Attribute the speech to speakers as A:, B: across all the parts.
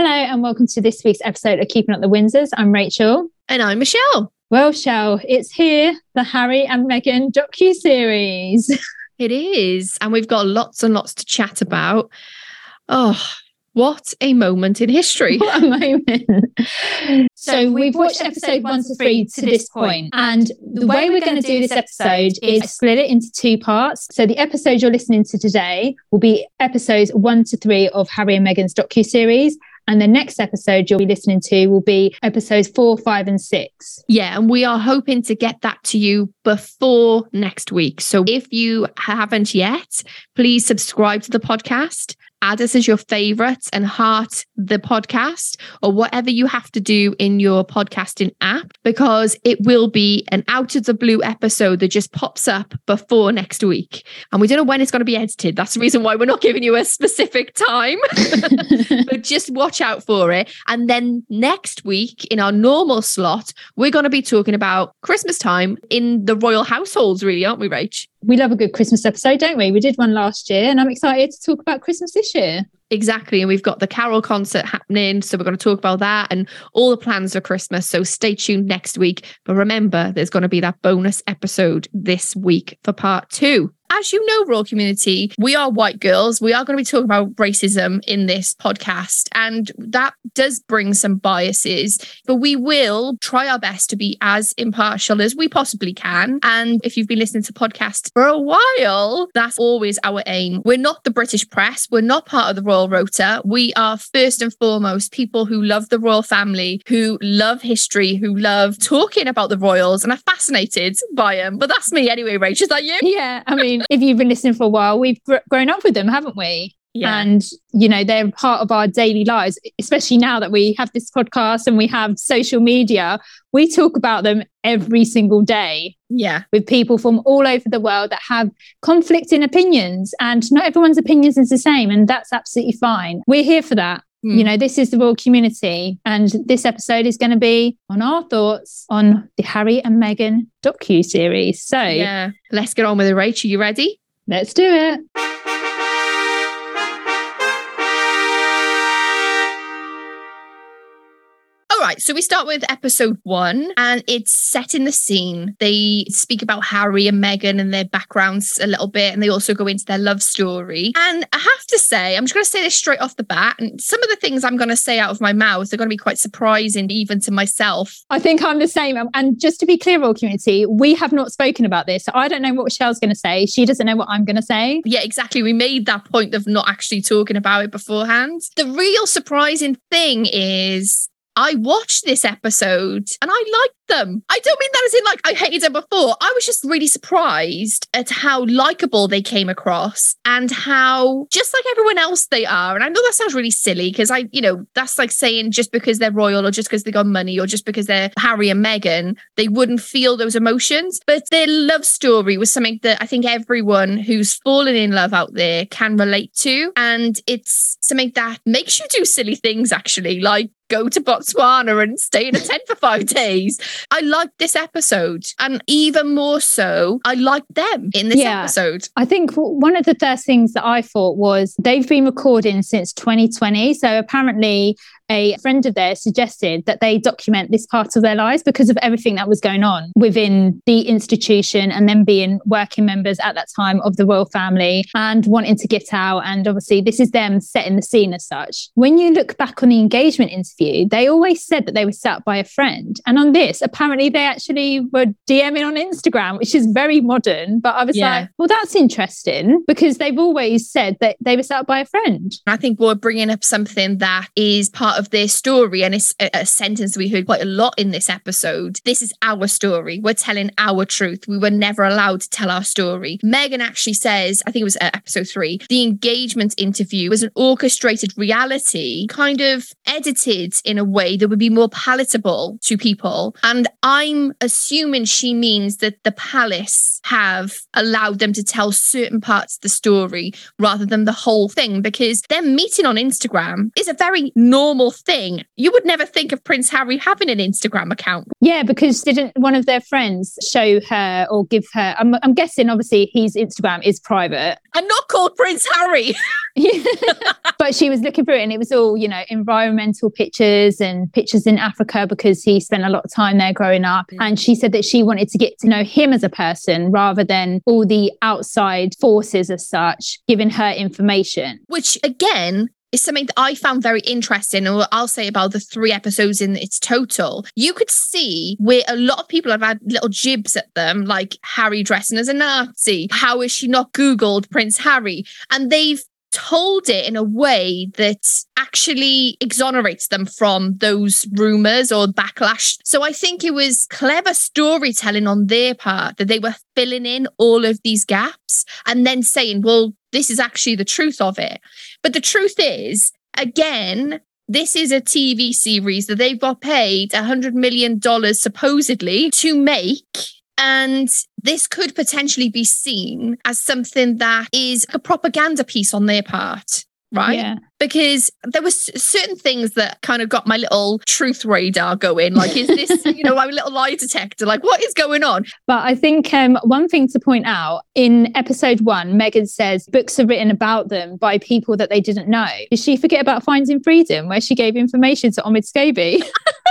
A: Hello, and welcome to this week's episode of Keeping Up the Windsors. I'm Rachel.
B: And I'm Michelle.
A: Well, Shell, it's here, the Harry and Meghan docu series.
B: It is, and we've got lots and lots to chat about. Oh, what a moment in history.
A: What a moment. so, we've watched episode one to three to this point, and the way we're going to do this episode is split it into two parts. So the episode you're listening to today will be episodes one to three of Harry and Meghan's docu series, and the next episode you'll be listening to will be episodes four, five, and six.
B: Yeah. And we are hoping to get that to you before next week. So if you haven't yet, please subscribe to the podcast add us as your favorites and heart the podcast or whatever you have to do in your podcasting app because it will be an out of the blue episode that just pops up before next week. And we don't know when it's going to be edited. That's the reason why we're not giving you a specific time, but just watch out for it. And then next week in our normal slot, we're going to be talking about Christmas time in the royal households, really, aren't we, Rach?
A: We love a good Christmas episode, don't we? We did one last year, and I'm excited to talk about Christmas this year.
B: Exactly. And we've got the Carol concert happening. So we're going to talk about that and all the plans for Christmas. So stay tuned next week. But remember, there's going to be that bonus episode this week for part two as you know, Royal community, we are white girls. We are going to be talking about racism in this podcast, and that does bring some biases, but we will try our best to be as impartial as we possibly can. And if you've been listening to podcasts for a while, that's always our aim. We're not the British press, we're not part of the Royal Rota. We are first and foremost people who love the royal family, who love history, who love talking about the royals and are fascinated by them. But that's me anyway, Rach. Is that you?
A: Yeah. I mean, if you've been listening for a while, we've gr- grown up with them, haven't we? Yeah. And, you know, they're part of our daily lives, especially now that we have this podcast and we have social media. We talk about them every single day.
B: Yeah.
A: With people from all over the world that have conflicting opinions, and not everyone's opinions is the same. And that's absolutely fine. We're here for that. Mm. You know, this is the royal community, and this episode is going to be on our thoughts on the Harry and Meghan docu series. So,
B: yeah, let's get on with it. Rachel, you ready?
A: Let's do it.
B: Right, so we start with episode one, and it's set in the scene. They speak about Harry and Meghan and their backgrounds a little bit, and they also go into their love story. And I have to say, I'm just going to say this straight off the bat, and some of the things I'm going to say out of my mouth are going to be quite surprising, even to myself.
A: I think I'm the same. And just to be clear, all community, we have not spoken about this. So I don't know what Michelle's going to say. She doesn't know what I'm going to say.
B: Yeah, exactly. We made that point of not actually talking about it beforehand. The real surprising thing is I watched this episode and I liked them. I don't mean that as in like I hated them before. I was just really surprised at how likable they came across and how just like everyone else they are. And I know that sounds really silly because I, you know, that's like saying just because they're royal or just because they got money or just because they're Harry and Meghan, they wouldn't feel those emotions. But their love story was something that I think everyone who's fallen in love out there can relate to. And it's something that makes you do silly things actually, like go to Botswana and stay in a tent for five days. I liked this episode. And even more so, I liked them in this yeah. episode.
A: I think one of the first things that I thought was they've been recording since 2020. So apparently, a friend of theirs suggested that they document this part of their lives because of everything that was going on within the institution and then being working members at that time of the royal family and wanting to get out. And obviously, this is them setting the scene as such. When you look back on the engagement interview, they always said that they were set up by a friend. And on this, apparently, they actually were DMing on Instagram, which is very modern. But I was yeah. like, well, that's interesting because they've always said that they were set up by a friend.
B: I think we're bringing up something that is part of their story, and it's a, a sentence we heard quite a lot in this episode. This is our story. We're telling our truth. We were never allowed to tell our story. Meghan actually says, I think it was uh, episode three, the engagement interview was an orchestrated reality, kind of edited in a way that would be more palatable to people. And I'm assuming she means that the palace have allowed them to tell certain parts of the story rather than the whole thing because them meeting on Instagram is a very normal thing. You would never think of Prince Harry having an Instagram account.
A: Yeah, because didn't one of their friends show her or give her? I'm, I'm guessing, obviously, his Instagram is private.
B: And not called Prince Harry.
A: but she was looking through it and it was all, you know, environmental pictures and pictures in Africa because he spent a lot of time there growing up. Mm. And she said that she wanted to get to know him as a person rather than all the outside forces as such giving her information.
B: Which again, is something that I found very interesting. And I'll say about the three episodes in its total, you could see where a lot of people have had little jibs at them, like Harry dressing as a Nazi. How is she not Googled Prince Harry? And they've told it in a way that actually exonerates them from those rumors or backlash. So I think it was clever storytelling on their part that they were filling in all of these gaps and then saying, well, this is actually the truth of it. But the truth is, again, this is a TV series that they've got paid a $100 million supposedly to make and this could potentially be seen as something that is a propaganda piece on their part right? Yeah. Because there was certain things that kind of got my little truth radar going. Like, is this, you know, my little lie detector? Like, what is going on?
A: But I think um, one thing to point out in episode one, Meghan says books are written about them by people that they didn't know. Did she forget about Finding Freedom, where she gave information to Omid Scobie?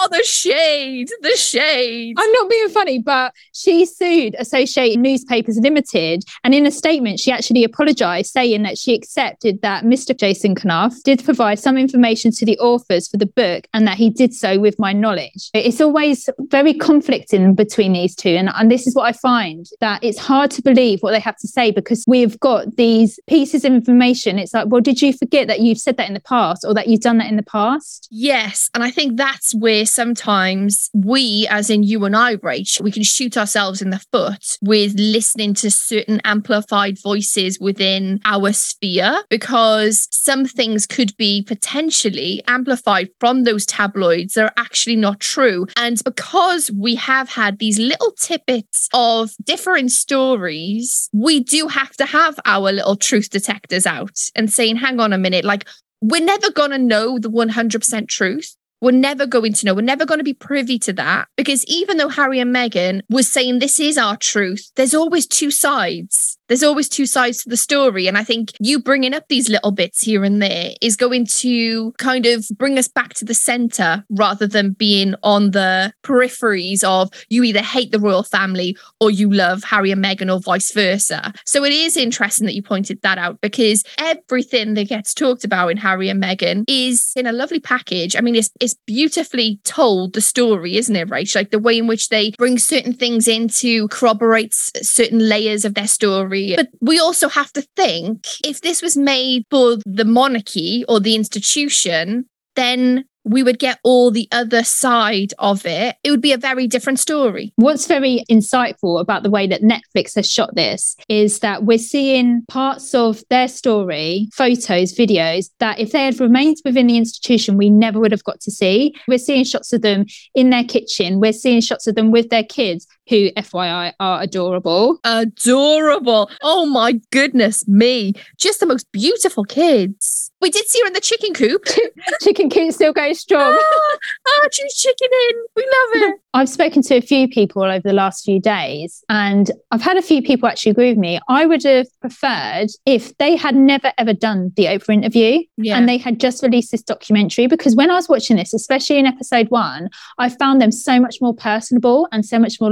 B: Oh, the shade, the shade.
A: I'm not being funny, but she sued Associated Newspapers Limited. And in a statement, she actually apologized, saying that she accepted that Mr. Jason Knauf did provide some information to the authors for the book and that he did so with my knowledge. It's always very conflicting between these two. And, and this is what I find that it's hard to believe what they have to say because we've got these pieces of information. It's like, well, did you forget that you've said that in the past or that you've done that in the past?
B: Yes. And I think that's where sometimes we, as in you and I, Rach, we can shoot ourselves in the foot with listening to certain amplified voices within our sphere because some things could be potentially amplified from those tabloids that are actually not true. And because we have had these little tidbits of different stories, we do have to have our little truth detectors out and saying, hang on a minute, like, we're never going to know the 100% truth. We're never going to know. We're never going to be privy to that because even though Harry and Meghan was saying this is our truth, there's always two sides there's always two sides to the story. And I think you bringing up these little bits here and there is going to kind of bring us back to the center rather than being on the peripheries of you either hate the royal family or you love Harry and Meghan or vice versa. So it is interesting that you pointed that out because everything that gets talked about in Harry and Meghan is in a lovely package. I mean, it's, it's beautifully told, the story, isn't it, Right, Like the way in which they bring certain things in to corroborate certain layers of their story but we also have to think if this was made for the monarchy or the institution, then we would get all the other side of it, it would be a very different story.
A: What's very insightful about the way that Netflix has shot this is that we're seeing parts of their story, photos, videos that if they had remained within the institution, we never would have got to see. We're seeing shots of them in their kitchen, we're seeing shots of them with their kids, who, FYI, are adorable.
B: Adorable. Oh my goodness me. Just the most beautiful kids. We did see her in the chicken coop.
A: chicken coop still going strong.
B: ah, ah, chicken in. We love it.
A: I've spoken to a few people over the last few days, and I've had a few people actually agree with me. I would have preferred if they had never ever done the Oprah interview yeah. and they had just released this documentary. Because when I was watching this, especially in episode one, I found them so much more personable and so much more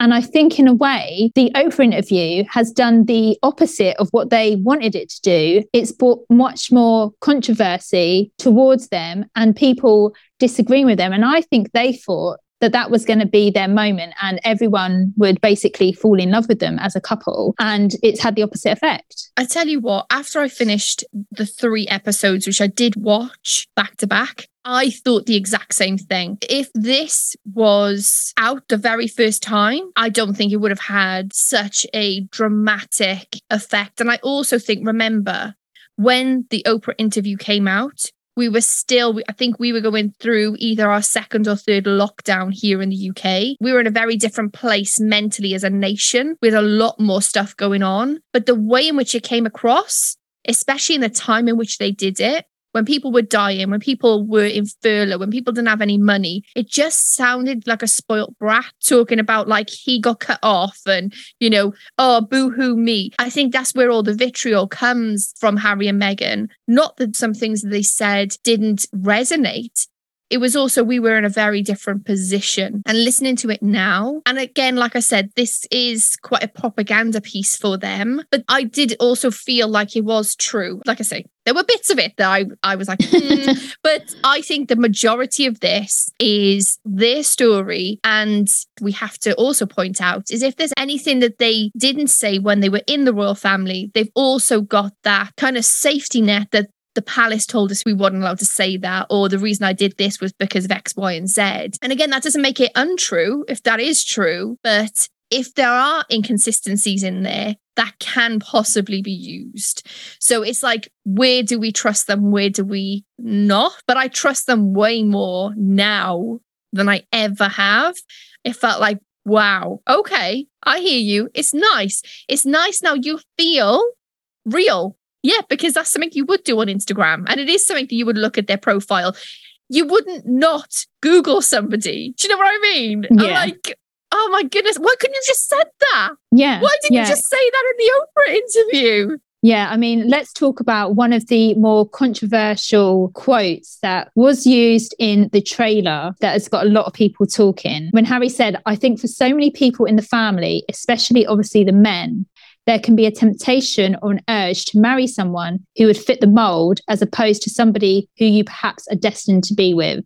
A: And I think, in a way, the Oprah interview has done the opposite of what they wanted it to do. It's brought much more controversy towards them and people disagreeing with them. And I think they thought that that was going to be their moment and everyone would basically fall in love with them as a couple. And it's had the opposite effect.
B: I tell you what, after I finished the three episodes, which I did watch back to back, I thought the exact same thing. If this was out the very first time, I don't think it would have had such a dramatic effect. And I also think, remember, when the Oprah interview came out, we were still, I think we were going through either our second or third lockdown here in the UK. We were in a very different place mentally as a nation with a lot more stuff going on. But the way in which it came across, especially in the time in which they did it, when people were dying, when people were in furlough, when people didn't have any money, it just sounded like a spoilt brat talking about like he got cut off and, you know, oh, boo hoo me. I think that's where all the vitriol comes from Harry and Meghan. Not that some things that they said didn't resonate, it was also we were in a very different position and listening to it now. And again like i said this is quite a propaganda piece for them but i did also feel like it was true. Like i say there were bits of it that i, I was like hmm. but i think the majority of this is their story. And we have to also point out is if there's anything that they didn't say when they were in the royal family they've also got that kind of safety net that the palace told us we weren't allowed to say that, or the reason I did this was because of X, Y, and Z. And again, that doesn't make it untrue if that is true, but if there are inconsistencies in there, that can possibly be used. So it's like, where do we trust them? Where do we not? But I trust them way more now than I ever have. It felt like, wow, okay, I hear you. It's nice. It's nice now you feel real. Yeah, because that's something you would do on Instagram. And it is something that you would look at their profile. You wouldn't not Google somebody. Do you know what I mean? Yeah. I'm like, oh my goodness, why couldn't you just said that?
A: Yeah.
B: Why didn't
A: yeah.
B: you just say that in the Oprah interview?
A: Yeah, I mean, let's talk about one of the more controversial quotes that was used in the trailer that has got a lot of people talking. When Harry said, I think for so many people in the family, especially obviously the men, there can be a temptation or an urge to marry someone who would fit the mold as opposed to somebody who you perhaps are destined to be with.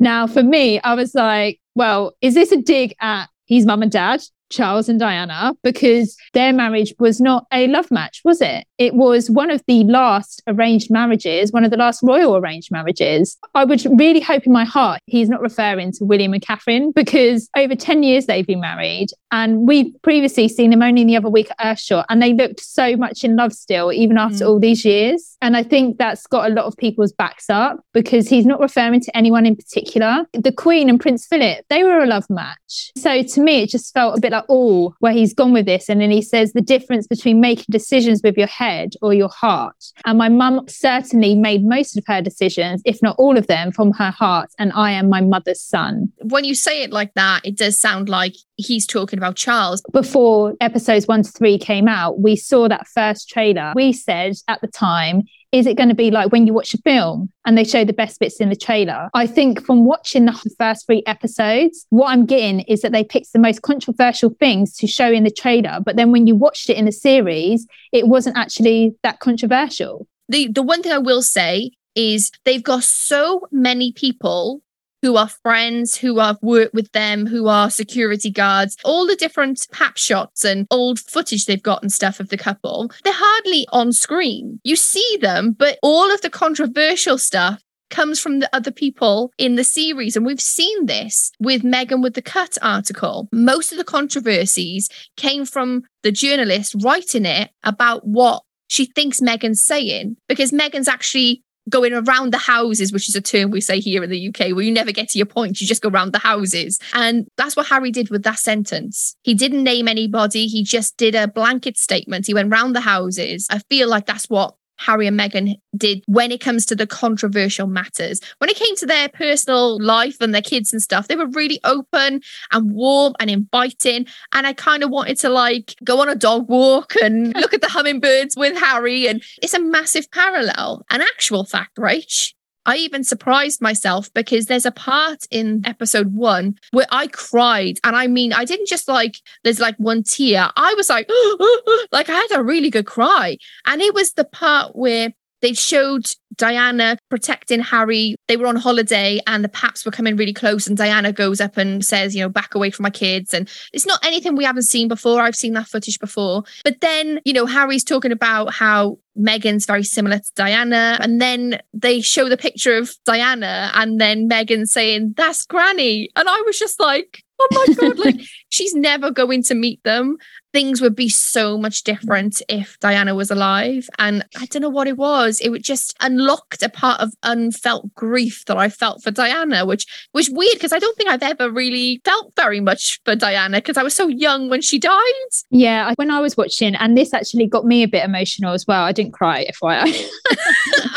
A: Now, for me, I was like, well, is this a dig at his mum and dad? Charles and Diana because their marriage was not a love match, was it? It was one of the last arranged marriages, one of the last royal arranged marriages. I would really hope in my heart he's not referring to William and Catherine because over 10 years they've been married. And we've previously seen them only the other week at Earthshot, and they looked so much in love still, even after mm. all these years. And I think that's got a lot of people's backs up because he's not referring to anyone in particular. The Queen and Prince Philip, they were a love match. So to me, it just felt a bit like, all where he's gone with this. And then he says the difference between making decisions with your head or your heart. And my mum certainly made most of her decisions, if not all of them, from her heart. And I am my mother's son.
B: When you say it like that, it does sound like he's talking about Charles.
A: Before episodes one to three came out, we saw that first trailer. We said at the time, is it going to be like when you watch a film and they show the best bits in the trailer? I think from watching the first three episodes, what I'm getting is that they picked the most controversial things to show in the trailer. But then when you watched it in the series, it wasn't actually that controversial.
B: The, the one thing I will say is they've got so many people who are friends, who have worked with them, who are security guards, all the different pap shots and old footage they've got and stuff of the couple. They're hardly on screen. You see them, but all of the controversial stuff comes from the other people in the series. And we've seen this with Meghan with the Cut article. Most of the controversies came from the journalist writing it about what she thinks Meghan's saying, because Meghan's actually going around the houses, which is a term we say here in the UK, where you never get to your point, you just go around the houses. And that's what Harry did with that sentence. He didn't name anybody, he just did a blanket statement. He went round the houses. I feel like that's what Harry and Meghan did when it comes to the controversial matters. When it came to their personal life and their kids and stuff, they were really open and warm and inviting. And I kind of wanted to like go on a dog walk and look at the hummingbirds with Harry. And it's a massive parallel. An actual fact, right? I even surprised myself because there's a part in episode one where I cried. And I mean, I didn't just like, there's like one tear. I was like, like I had a really good cry. And it was the part where They showed Diana protecting Harry. They were on holiday and the paps were coming really close. And Diana goes up and says, you know, back away from my kids. And it's not anything we haven't seen before. I've seen that footage before. But then, you know, Harry's talking about how Meghan's very similar to Diana. And then they show the picture of Diana and then Meghan saying, That's Granny. And I was just like, Oh my God, like she's never going to meet them. Things would be so much different if Diana was alive. And I don't know what it was. It would just unlocked a part of unfelt grief that I felt for Diana, which was weird because I don't think I've ever really felt very much for Diana because I was so young when she died.
A: Yeah, when I was watching, and this actually got me a bit emotional as well. I didn't cry, FYI.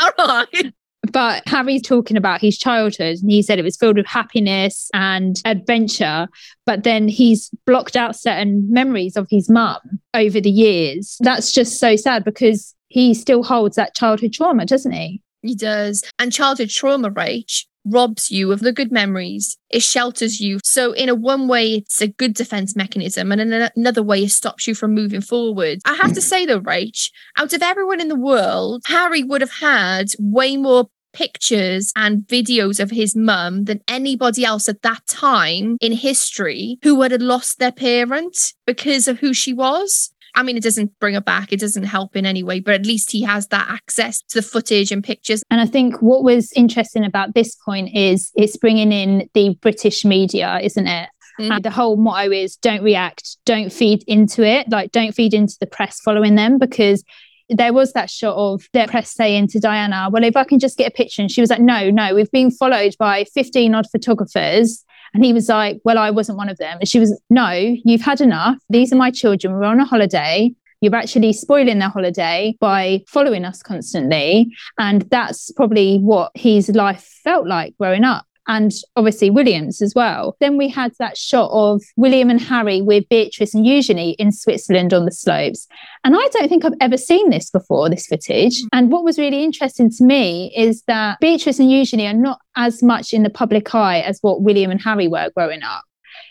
B: All right.
A: But Harry's talking about his childhood and he said it was filled with happiness and adventure. But then he's blocked out certain memories of his mum over the years. That's just so sad because he still holds that childhood trauma, doesn't he?
B: He does. And childhood trauma, Rach, robs you of the good memories. It shelters you. So, in a one way, it's a good defense mechanism, and in another way, it stops you from moving forward. I have to say, though, Rach, out of everyone in the world, Harry would have had way more pictures and videos of his mum than anybody else at that time in history who would have lost their parent because of who she was. I mean, it doesn't bring her back, it doesn't help in any way, but at least he has that access to the footage and pictures.
A: And I think what was interesting about this point is it's bringing in the British media, isn't it? Mm-hmm. And the whole motto is don't react, don't feed into it, like don't feed into the press following them because there was that shot of the press saying to Diana, Well, if I can just get a picture. And she was like, No, no, we've been followed by 15 odd photographers. And he was like, Well, I wasn't one of them. And she was, No, you've had enough. These are my children. We're on a holiday. You're actually spoiling their holiday by following us constantly. And that's probably what his life felt like growing up and obviously William's as well. Then we had that shot of William and Harry with Beatrice and Eugenie in Switzerland on the slopes. And I don't think I've ever seen this before, this footage. And what was really interesting to me is that Beatrice and Eugenie are not as much in the public eye as what William and Harry were growing up.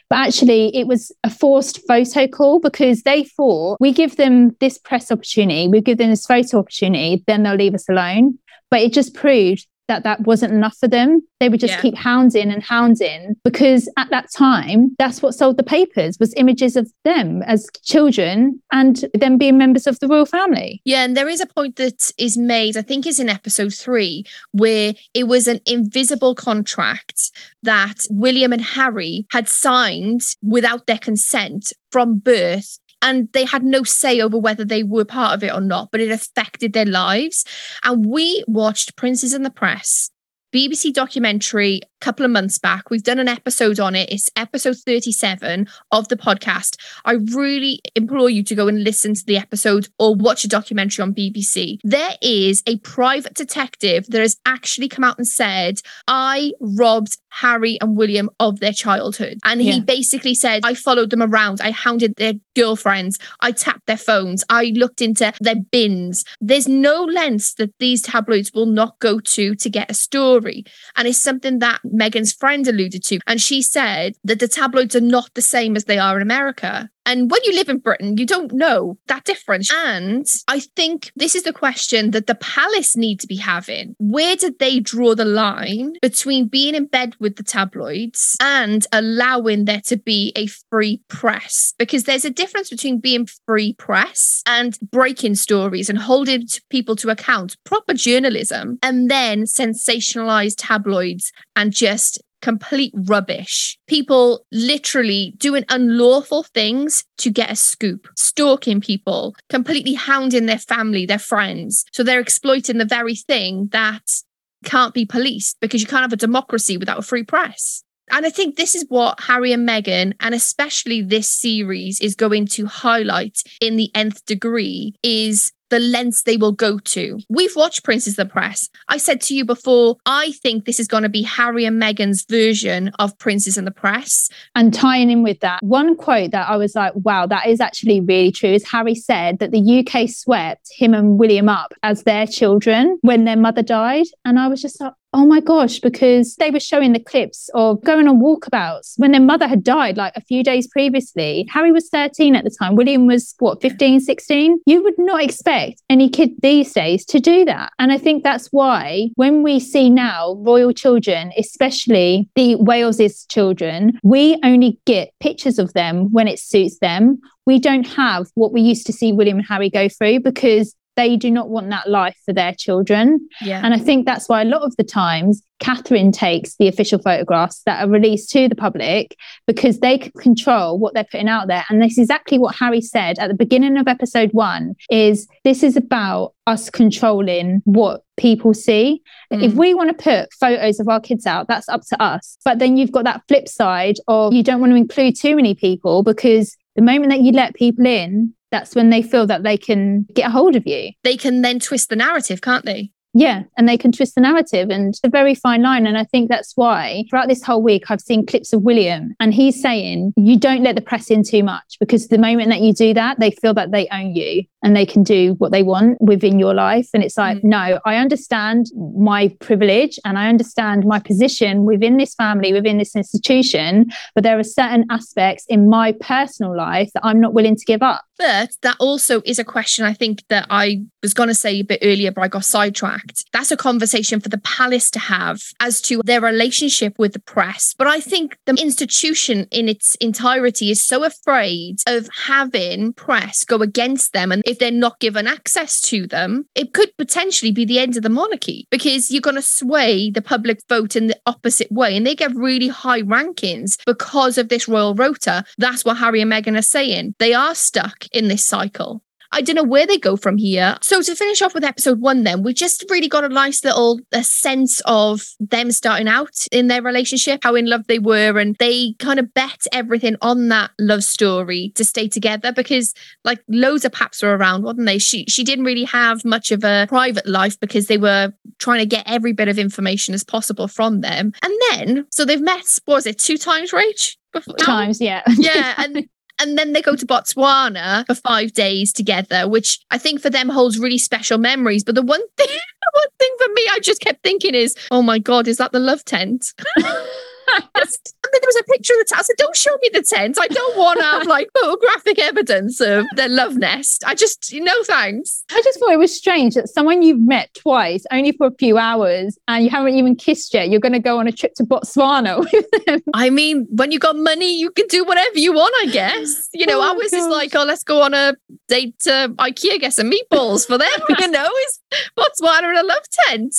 A: But actually, it was a forced photo call because they thought we give them this press opportunity, we give them this photo opportunity, then they'll leave us alone. But it just proved that that wasn't enough for them. They would just yeah. keep hounding and hounding because at that time, that's what sold the papers was images of them as children and them being members of the royal family.
B: Yeah, and there is a point that is made, I think is in episode three, where it was an invisible contract that William and Harry had signed without their consent from birth and they had no say over whether they were part of it or not, but it affected their lives. And we watched Princes in the Press BBC documentary couple of months back. We've done an episode on it. It's episode 37 of the podcast. I really implore you to go and listen to the episode or watch a documentary on BBC. There is a private detective that has actually come out and said, I robbed Harry and William of their childhood. And he yeah. basically said, I followed them around. I hounded their girlfriends. I tapped their phones. I looked into their bins. There's no lengths that these tabloids will not go to to get a story. And it's something that Meghan's friend alluded to. And she said that the tabloids are not the same as they are in America. And when you live in Britain, you don't know that difference. And I think this is the question that the palace need to be having. Where did they draw the line between being in bed with the tabloids and allowing there to be a free press? Because there's a difference between being free press and breaking stories and holding people to account, proper journalism, and then sensationalized tabloids and just complete rubbish. People literally doing unlawful things to get a scoop, stalking people, completely hounding their family, their friends. So they're exploiting the very thing that can't be policed because you can't have a democracy without a free press. And I think this is what Harry and Meghan, and especially this series, is going to highlight in the nth degree is the lengths they will go to. We've watched Princes of the Press. I said to you before, I think this is going to be Harry and Meghan's version of Princes and the Press.
A: And tying in with that, one quote that I was like, wow, that is actually really true is Harry said that the UK swept him and William up as their children when their mother died. And I was just like, Oh my gosh, because they were showing the clips of going on walkabouts when their mother had died like a few days previously. Harry was 13 at the time. William was what, 15, 16? You would not expect any kid these days to do that. And I think that's why when we see now royal children, especially the Wales's children, we only get pictures of them when it suits them. We don't have what we used to see William and Harry go through because they do not want that life for their children.
B: Yeah.
A: And I think that's why a lot of the times Catherine takes the official photographs that are released to the public because they can control what they're putting out there. And this is exactly what Harry said at the beginning of episode one is this is about us controlling what people see. Mm. If we want to put photos of our kids out, that's up to us. But then you've got that flip side of you don't want to include too many people because the moment that you let people in, that's when they feel that they can get a hold of you.
B: They can then twist the narrative, can't they?
A: Yeah, and they can twist the narrative and it's a very fine line. And I think that's why throughout this whole week, I've seen clips of William and he's saying, you don't let the press in too much because the moment that you do that, they feel that they own you and they can do what they want within your life. And it's like, mm. no, I understand my privilege and I understand my position within this family, within this institution, but there are certain aspects in my personal life that I'm not willing to give up.
B: But that also is a question I think that I was going to say a bit earlier, but I got sidetracked. That's a conversation for the palace to have as to their relationship with the press. But I think the institution in its entirety is so afraid of having press go against them. And if they're not given access to them, it could potentially be the end of the monarchy because you're going to sway the public vote in the opposite way. And they get really high rankings because of this royal rota. That's what Harry and Meghan are saying. They are stuck in this cycle. I don't know where they go from here. So to finish off with episode one, then we just really got a nice little a sense of them starting out in their relationship, how in love they were, and they kind of bet everything on that love story to stay together because like loads of paps were around, wasn't they? She she didn't really have much of a private life because they were trying to get every bit of information as possible from them. And then so they've met, was it two times, Rach?
A: Before? Times, yeah.
B: yeah. And and then they go to Botswana for five days together, which I think for them holds really special memories. But the one thing, one thing for me, I just kept thinking is, oh my God, is that the love tent? Mean, there was a picture of the tent. I said, don't show me the tent. I don't want to um, have like photographic evidence of their love nest. I just, no thanks.
A: I just thought it was strange that someone you've met twice, only for a few hours, and you haven't even kissed yet, you're going to go on a trip to Botswana with them.
B: I mean, when you got money, you can do whatever you want, I guess. You know, oh, ours is like, oh, let's go on a date to IKEA, get some meatballs for them, you know, is Botswana in a love tent.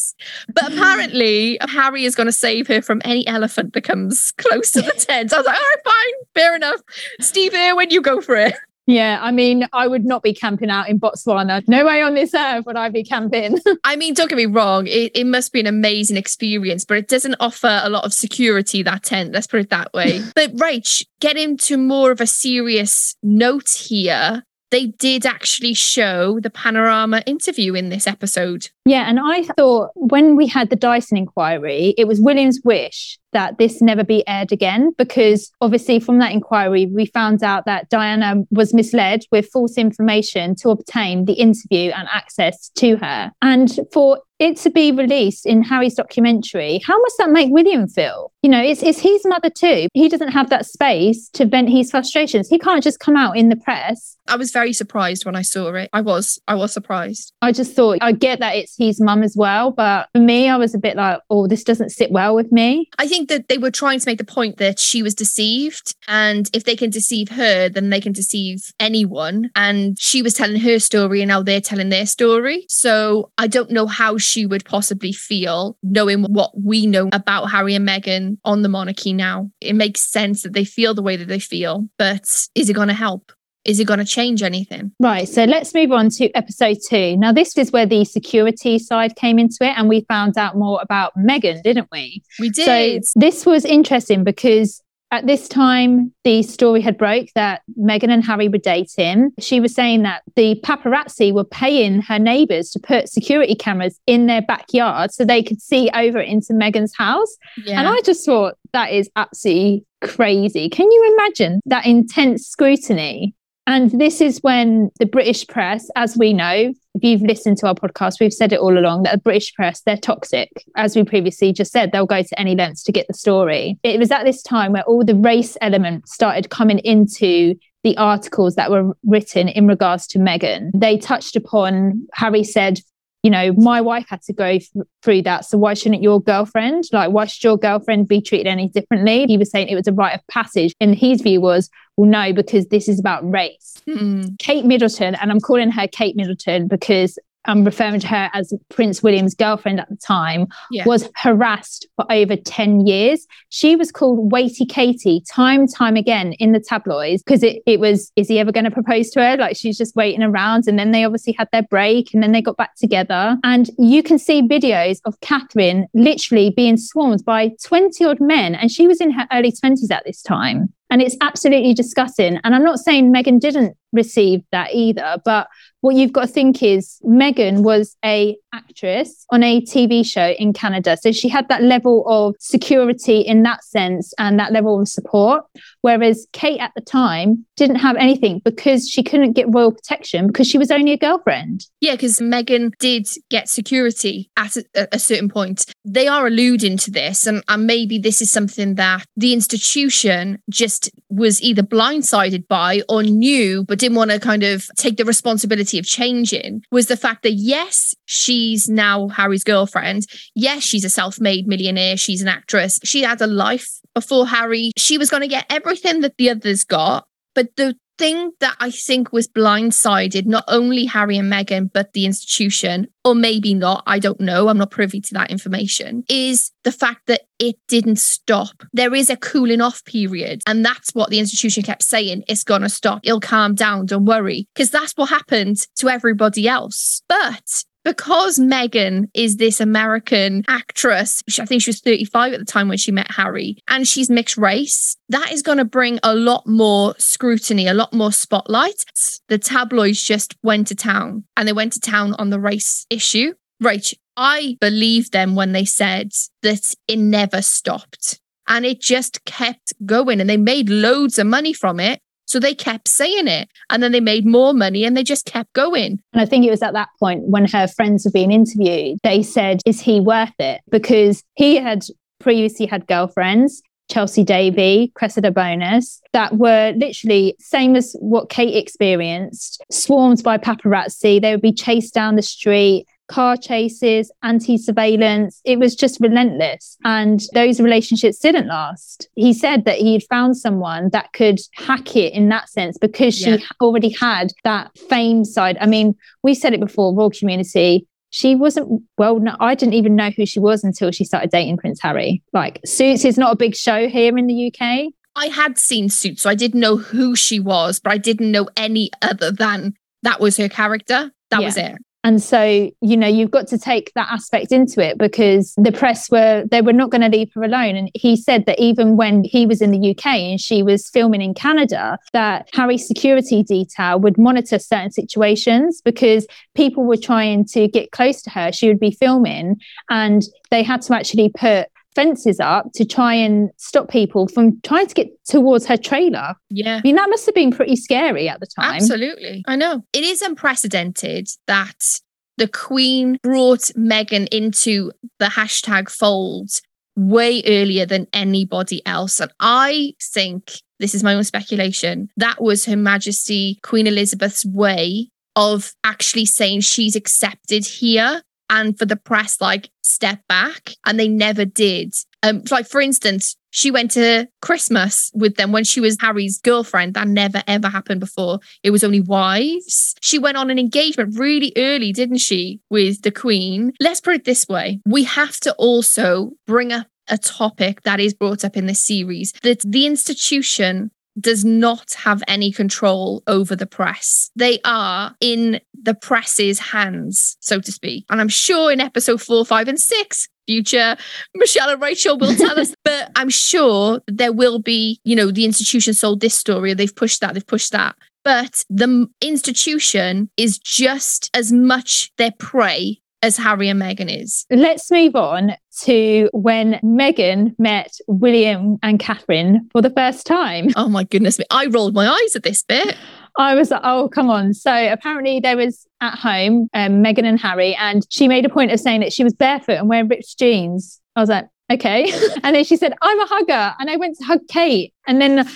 B: But apparently, Harry is going to save her from any elephant that comes close to the tent. I was like, all right, fine, fair enough. Steve when you go for it.
A: Yeah, I mean, I would not be camping out in Botswana. No way on this earth would I be camping.
B: I mean, don't get me wrong, it, it must be an amazing experience, but it doesn't offer a lot of security, that tent. Let's put it that way. but Rach, get into more of a serious note here they did actually show the panorama interview in this episode.
A: Yeah, and I thought when we had the Dyson inquiry, it was William's wish that this never be aired again because obviously from that inquiry we found out that Diana was misled with false information to obtain the interview and access to her and for it to be released in Harry's documentary, how must that make William feel? You know, it's, it's his mother too. He doesn't have that space to vent his frustrations. He can't just come out in the press.
B: I was very surprised when I saw it. I was, I was surprised.
A: I just thought, I get that it's his mum as well, but for me, I was a bit like, oh, this doesn't sit well with me.
B: I think that they were trying to make the point that she was deceived. And if they can deceive her, then they can deceive anyone. And she was telling her story and now they're telling their story. So I don't know how she would possibly feel knowing what we know about Harry and Meghan on the monarchy now. It makes sense that they feel the way that they feel, but is it going to help? Is it going to change anything?
A: Right. So let's move on to episode two. Now, this is where the security side came into it, and we found out more about Meghan, didn't we?
B: We did.
A: So this was interesting because at this time, the story had broke that Meghan and Harry were dating. She was saying that the paparazzi were paying her neighbours to put security cameras in their backyard so they could see over into Meghan's house. Yeah. And I just thought that is absolutely crazy. Can you imagine that intense scrutiny And this is when the British press, as we know, if you've listened to our podcast, we've said it all along that the British press, they're toxic. As we previously just said, they'll go to any lengths to get the story. It was at this time where all the race element started coming into the articles that were written in regards to Meghan. They touched upon, Harry said, you know, my wife had to go through that. So why shouldn't your girlfriend? Like, why should your girlfriend be treated any differently? He was saying it was a rite of passage. And his view was, well, no, because this is about race.
B: Mm.
A: Kate Middleton, and I'm calling her Kate Middleton because I'm referring to her as Prince William's girlfriend at the time,
B: Yeah.
A: was harassed for over 10 years. She was called Waity Katie time time again in the tabloids because it, it was, is he ever going to propose to her? Like she's just waiting around. And then they obviously had their break and then they got back together. And you can see videos of Catherine literally being swarmed by 20 odd men. And she was in her early 20s at this time. And it's absolutely disgusting. And I'm not saying Meghan didn't receive that either, but what you've got to think is Meghan was a actress on a TV show in Canada. So she had that level of security in that sense and that level of support. Whereas Kate at the time didn't have anything because she couldn't get royal protection because she was only a girlfriend.
B: Yeah, because Meghan did get security at a, a certain point. They are alluding to this, and, and maybe this is something that the institution just was either blindsided by or knew, but didn't want to kind of take the responsibility of changing. Was the fact that, yes, she's now Harry's girlfriend. Yes, she's a self made millionaire. She's an actress. She had a life before Harry. She was going to get everything that the others got. But the thing that I think was blindsided not only Harry and Meghan, but the institution, or maybe not, I don't know, I'm not privy to that information, is the fact that it didn't stop. There is a cooling off period. And that's what the institution kept saying it's going to stop. It'll calm down. Don't worry. Because that's what happened to everybody else. But because Meghan is this American actress, I think she was 35 at the time when she met Harry, and she's mixed race, that is going to bring a lot more scrutiny, a lot more spotlight. The tabloids just went to town and they went to town on the race issue. Rach, I believe them when they said that it never stopped and it just kept going and they made loads of money from it. So they kept saying it and then they made more money and they just kept going.
A: And I think it was at that point when her friends were being interviewed, they said, Is he worth it? Because he had previously had girlfriends. Chelsy Davy, Cressida Bonas, that were literally same as what Kate experienced, swarmed by paparazzi. They would be chased down the street, car chases, anti surveillance. It was just relentless. And those relationships didn't last. He said that he had found someone that could hack it in that sense because she
B: Yeah.
A: already had that fame side. I mean, we said it before, Royal Community. She wasn't well. No, I didn't even know who she was until she started dating Prince Harry. Like, Suits is not a big show here in the UK.
B: I had seen Suits, so I didn't know who she was, but I didn't know any other than that was her character. That
A: Yeah.
B: was it.
A: And so, you know, you've got to take that aspect into it because the press were, they were not going to leave her alone. And he said that even when he was in the UK and she was filming in Canada, that Harry's security detail would monitor certain situations because people were trying to get close to her. She would be filming and they had to actually put fences up to try and stop people from trying to get towards her trailer.
B: Yeah.
A: I mean, that must have been pretty scary at the time.
B: Absolutely. I know. It is unprecedented that the Queen brought Meghan into the hashtag fold way earlier than anybody else. And I think this is my own speculation. That was Her Majesty Queen Elizabeth's way of actually saying she's accepted here and for the press like step back and they never did. Um like for instance she went to christmas with them when she was harry's girlfriend. That never ever happened before. It was only wives. She went on an engagement really early didn't she with the queen? Let's put it this way. We have to also bring up a topic that is brought up in this series. That the institution does not have any control over the press. They are in the press's hands, so to speak. And I'm sure in episode four, five, and six, future Michelle and Rachel will tell us. But I'm sure there will be, you know, the institution sold this story, or they've pushed that, they've pushed that. But the institution is just as much their prey as Harry and Meghan is.
A: Let's move on to when Meghan met William and Catherine for the first time.
B: Oh my goodness me. I rolled my eyes at this bit.
A: I was like, oh, come on. So apparently there was at home, um, Meghan and Harry, and she made a point of saying that she was barefoot and wearing ripped jeans. I was like, okay. and then she said, I'm a hugger. And I went to hug Kate. And then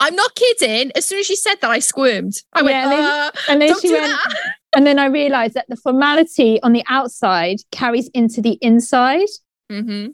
B: I'm not kidding. As soon as she said that, I squirmed. I went, and then, uh, and then she went, that.
A: And then I realized that the formality on the outside carries into the inside. Mm-hmm.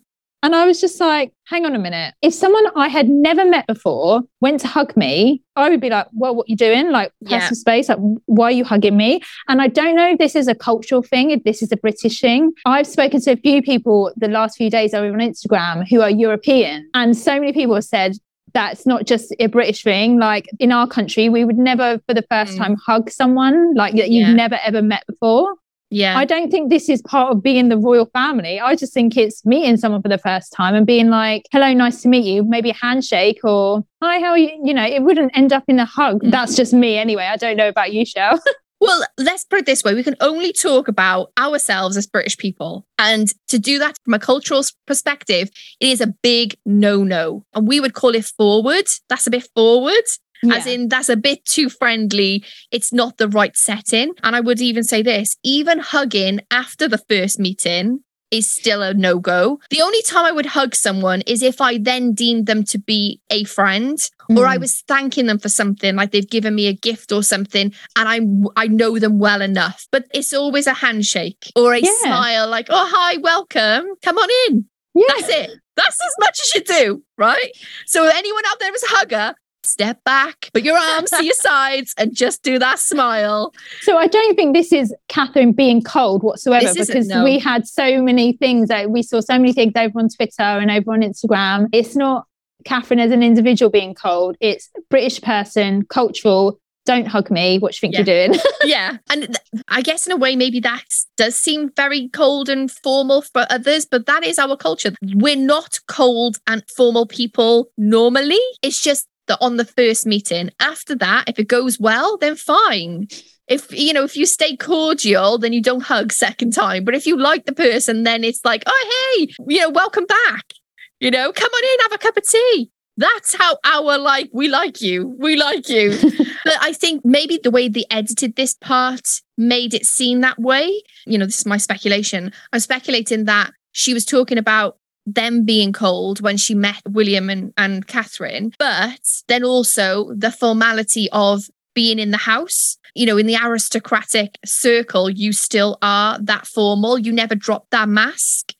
A: And I was just like, hang on a minute. If someone I had never met before went to hug me, I would be like, well, what are you doing? Like personal yeah. space, like why are you hugging me? And I don't know if this is a cultural thing, if this is a British thing. I've spoken to a few people the last few days over on Instagram who are European. And so many people have said that's not just a British thing. Like in our country, we would never for the first mm. time hug someone like that you've yeah. never ever met before.
B: Yeah.
A: I don't think this is part of being the royal family. I just think it's meeting someone for the first time and being like, hello, nice to meet you. Maybe a handshake or hi, how are you? You know, it wouldn't end up in a hug. Mm-hmm. That's just me anyway. I don't know about you, Shell.
B: Well, let's put it this way we can only talk about ourselves as British people. And to do that from a cultural perspective, it is a big no no. And we would call it forward. That's a bit forward. Yeah. As in, that's a bit too friendly. It's not the right setting. And I would even say this even hugging after the first meeting is still a no go. The only time I would hug someone is if I then deemed them to be a friend mm. or I hmm. was thanking them for something, like they've given me a gift or something, and I I know them well enough. But it's always a handshake or a yeah. smile, like, oh, hi, welcome, come on in. Yeah. That's it. That's as much as you do, right? So anyone out there is a hugger, step back, put your arms to your sides, and just do that smile.
A: So I don't think this is Catherine being cold whatsoever this because no. we had so many things that we saw so many things over on Twitter and over on Instagram. It's not Catherine as an individual being cold, it's British person, cultural. Don't hug me. What do you think yeah. you're doing?
B: yeah. And th- I guess in a way, maybe that does seem very cold and formal for others, but that is our culture. We're not cold and formal people normally. It's just that on the first meeting. After that, if it goes well, then fine. If you know, if you stay cordial, then you don't hug second time. But if you like the person, then it's like, oh hey, you know, welcome back. You know, come on in, have a cup of tea. That's how our like we like you, we like you. but I think maybe the way they edited this part made it seem that way. You know, this is my speculation. I'm speculating that she was talking about them being cold when she met William and, and Catherine, but then also the formality of being in the house. You know, in the aristocratic circle, you still are that formal. You never drop that mask.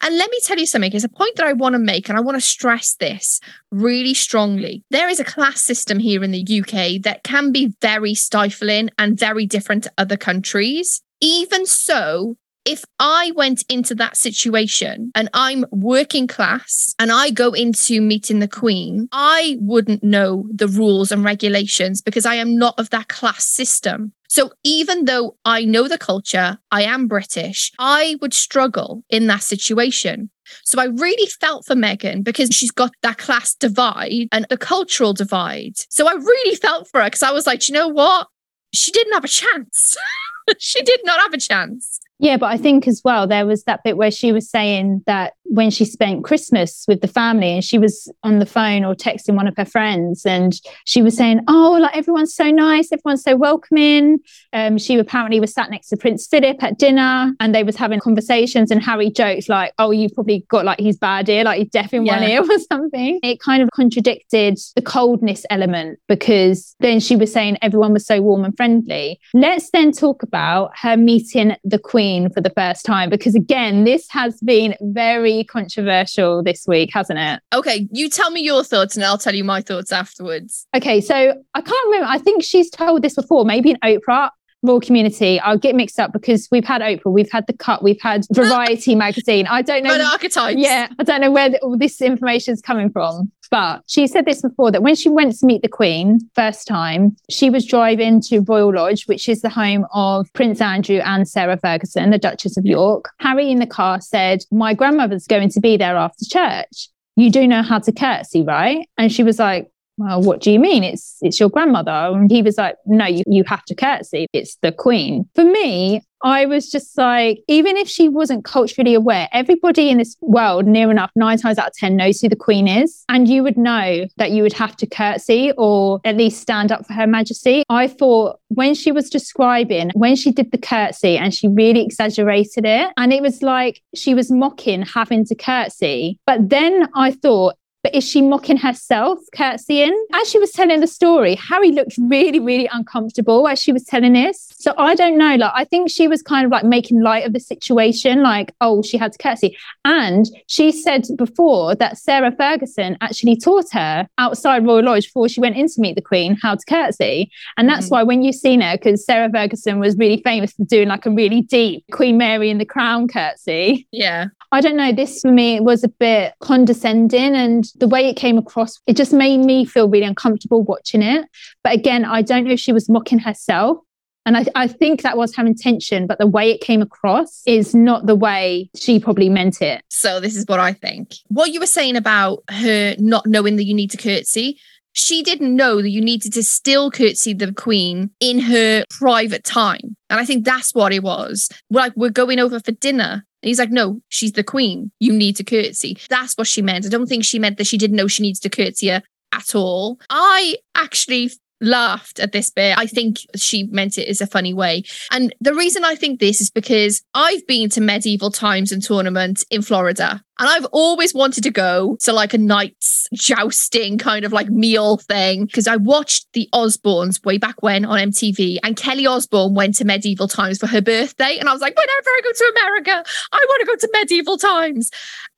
B: And let me tell you something, it's a point that I want to make, and I want to stress this really strongly. There is a class system here in the UK that can be very stifling and very different to other countries. Even so, if I went into that situation and I'm working class and I go into meeting the Queen, I wouldn't know the rules and regulations because I am not of that class system. So even though I know the culture, I am British, I would struggle in that situation. So I really felt for Meghan because she's got that class divide and the cultural divide. So I really felt for her because I was like, you know what? She didn't have a chance. she did not have a chance.
A: Yeah, but I think as well, there was that bit where she was saying that when she spent Christmas with the family and she was on the phone or texting one of her friends and she was saying, Oh, like everyone's so nice, everyone's so welcoming. Um, she apparently was sat next to Prince Philip at dinner and they was having conversations and Harry jokes like, Oh, you've probably got like his bad ear, like he's deaf in yeah. one ear or something. It kind of contradicted the coldness element because then she was saying everyone was so warm and friendly. Let's then talk about her meeting the Queen for the first time because again this has been very controversial this week hasn't it?
B: Okay you tell me your thoughts and i'll tell you my thoughts afterwards.
A: Okay so i can't remember i think she's told this before maybe in oprah Royal Community, I'll get mixed up because we've had Oprah, we've had The Cut, we've had Variety magazine. I don't know.
B: archetypes.
A: Yeah, I don't know where the, all this information is coming from. But she said this before that when she went to meet the Queen first time, she was driving to Royal Lodge, which is the home of Prince Andrew and Sarah Ferguson, the Duchess of York. Harry in the car said, My grandmother's going to be there after church. You do know how to curtsy, right? And she was like, well, what do you mean? It's it's your grandmother. And he was like, no, you, you have to curtsy. It's the queen. For me, I was just like, even if she wasn't culturally aware, everybody in this world, near enough, nine times out of 10, knows who the Queen is. And you would know that you would have to curtsy or at least stand up for Her Majesty. I thought when she was describing, when she did the curtsy and she really exaggerated it, and it was like she was mocking having to curtsy. But then I thought, but is she mocking herself, curtsying? As she was telling the story, Harry looked really, really uncomfortable as she was telling this. So I don't know. Like, I think she was kind of like making light of the situation, like, oh, she had to curtsy. And she said before that Sarah Ferguson actually taught her outside Royal Lodge before she went in to meet the Queen how to curtsy. And that's mm-hmm. why when you've seen her, because Sarah Ferguson was really famous for doing like a really deep Queen Mary in the Crown curtsy.
B: Yeah.
A: I don't know. This for me was a bit condescending and the way it came across, it just made me feel really uncomfortable watching it. But again, I don't know if she was mocking herself. And I, I think that was her intention, but the way it came across is not the way she probably meant it.
B: So, this is what I think. What you were saying about her not knowing that you need to curtsy, she didn't know that you needed to still curtsy the queen in her private time. And I think that's what it was. Like, we're going over for dinner. And he's like, no, she's the queen. You need to curtsy. That's what she meant. I don't think she meant that she didn't know she needs to curtsy her at all. I actually laughed at this bit. I think she meant it as a funny way. And the reason I think this is because I've been to medieval times and tournament in Florida. And I've always wanted to go to like a knight's jousting kind of like meal thing because I watched the Osbournes way back when on MTV and Kelly Osbourne went to medieval times for her birthday. And I was like, whenever I go to America, I want to go to medieval times.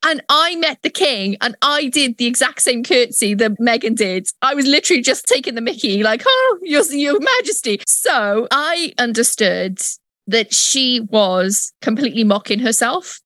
B: And I met the king and I did the exact same curtsy that Meghan did. I was literally just taking the Mickey, like, oh, your, your majesty. So I understood that she was completely mocking herself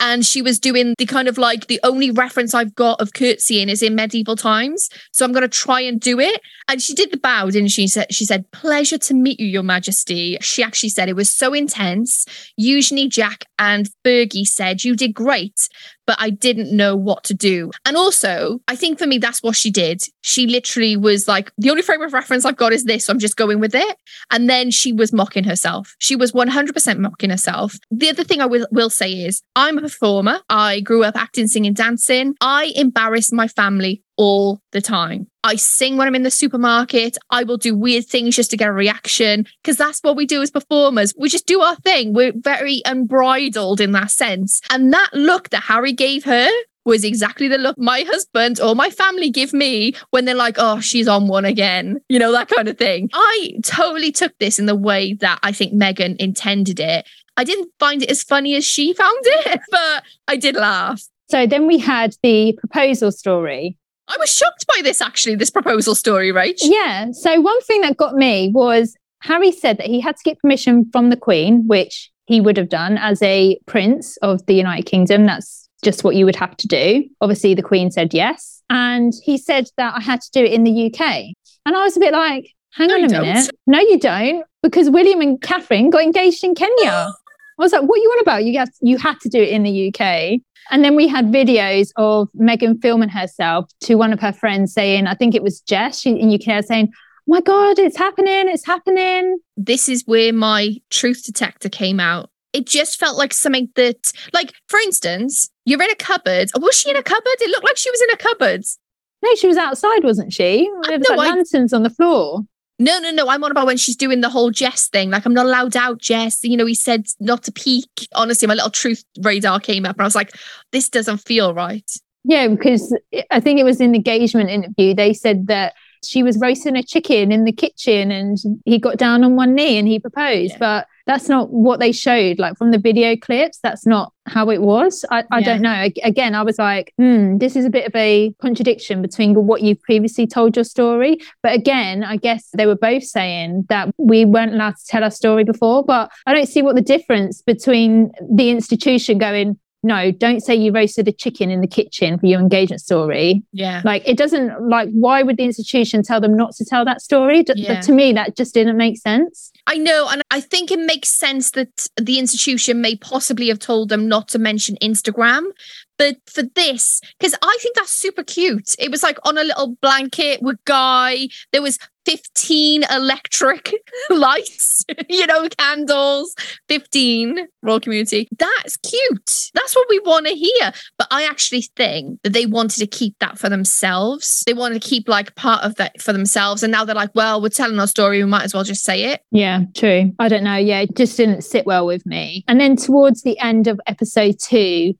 B: and she was doing the kind of like the only reference I've got of curtsying is in medieval times. So I'm going to try and do it. And she did the bow, didn't she? She said, Pleasure to meet you, Your Majesty. She actually said it was so intense. Usually, Jack and Fergie said, You did great but I didn't know what to do. And also, I think for me, that's what she did. She literally was like, the only frame of reference I've got is this. So I'm just going with it. And then she was mocking herself. She was 100% mocking herself. The other thing I will, will say is, I'm a performer. I grew up acting, singing, dancing. I embarrass my family all the time. I sing when I'm in the supermarket. I will do weird things just to get a reaction because that's what we do as performers. We just do our thing. We're very unbridled in that sense. And that look that Harry gave her was exactly the look my husband or my family give me when they're like, oh, she's on one again, you know, that kind of thing. I totally took this in the way that I think Meghan intended it. I didn't find it as funny as she found it, but I did laugh.
A: So then we had the proposal story,
B: I was shocked by this actually, this proposal story, right?
A: Yeah. So one thing that got me was Harry said that he had to get permission from the Queen, which he would have done as a prince of the United Kingdom. That's just what you would have to do. Obviously, the Queen said yes. And he said that I had to do it in the UK. And I was a bit like, hang no, on a minute. Don't. No, you don't. Because William and Catherine got engaged in Kenya. I was like, what are you on about? You you had to do it in the UK. And then we had videos of Meghan filming herself to one of her friends saying, I think it was Jess she, in UK saying, my God, it's happening, it's happening.
B: This is where my truth detector came out. It just felt like something that, like, for instance, you're in a cupboard. was she in a cupboard? It looked like she was in a cupboard.
A: No, she was outside, wasn't she? There was no, like I, lanterns on the floor.
B: No, no, no. I'm on about when she's doing the whole Jess thing. Like, I'm not allowed out, Jess. You know, he said not to peek. Honestly, my little truth radar came up and I was like, this doesn't feel right.
A: Yeah, because I think it was in the engagement interview. They said that she was roasting a chicken in the kitchen and he got down on one knee and he proposed. Yeah. But that's not what they showed. Like from the video clips, that's not how it was. I, I yeah. don't know. Again, I was like, hmm, this is a bit of a contradiction between what you've previously told your story. But again, I guess they were both saying that we weren't allowed to tell our story before. But I don't see what the difference between the institution going, no, don't say you roasted a chicken in the kitchen for your engagement story.
B: Yeah.
A: Like it doesn't like why would the institution tell them not to tell that story? Yeah. To me, that just didn't make sense.
B: I know. And I think it makes sense that the institution may possibly have told them not to mention Instagram But for this, because I think that's super cute. It was like on a little blanket with Guy. There was 15 electric lights, you know, candles, 15 royal community. That's cute. That's what we want to hear. But I actually think that they wanted to keep that for themselves. They wanted to keep like part of that for themselves. And now they're like, well, we're telling our story. We might as well just say it.
A: Yeah, true. I don't know. Yeah, it just didn't sit well with me. And then towards the end of episode two,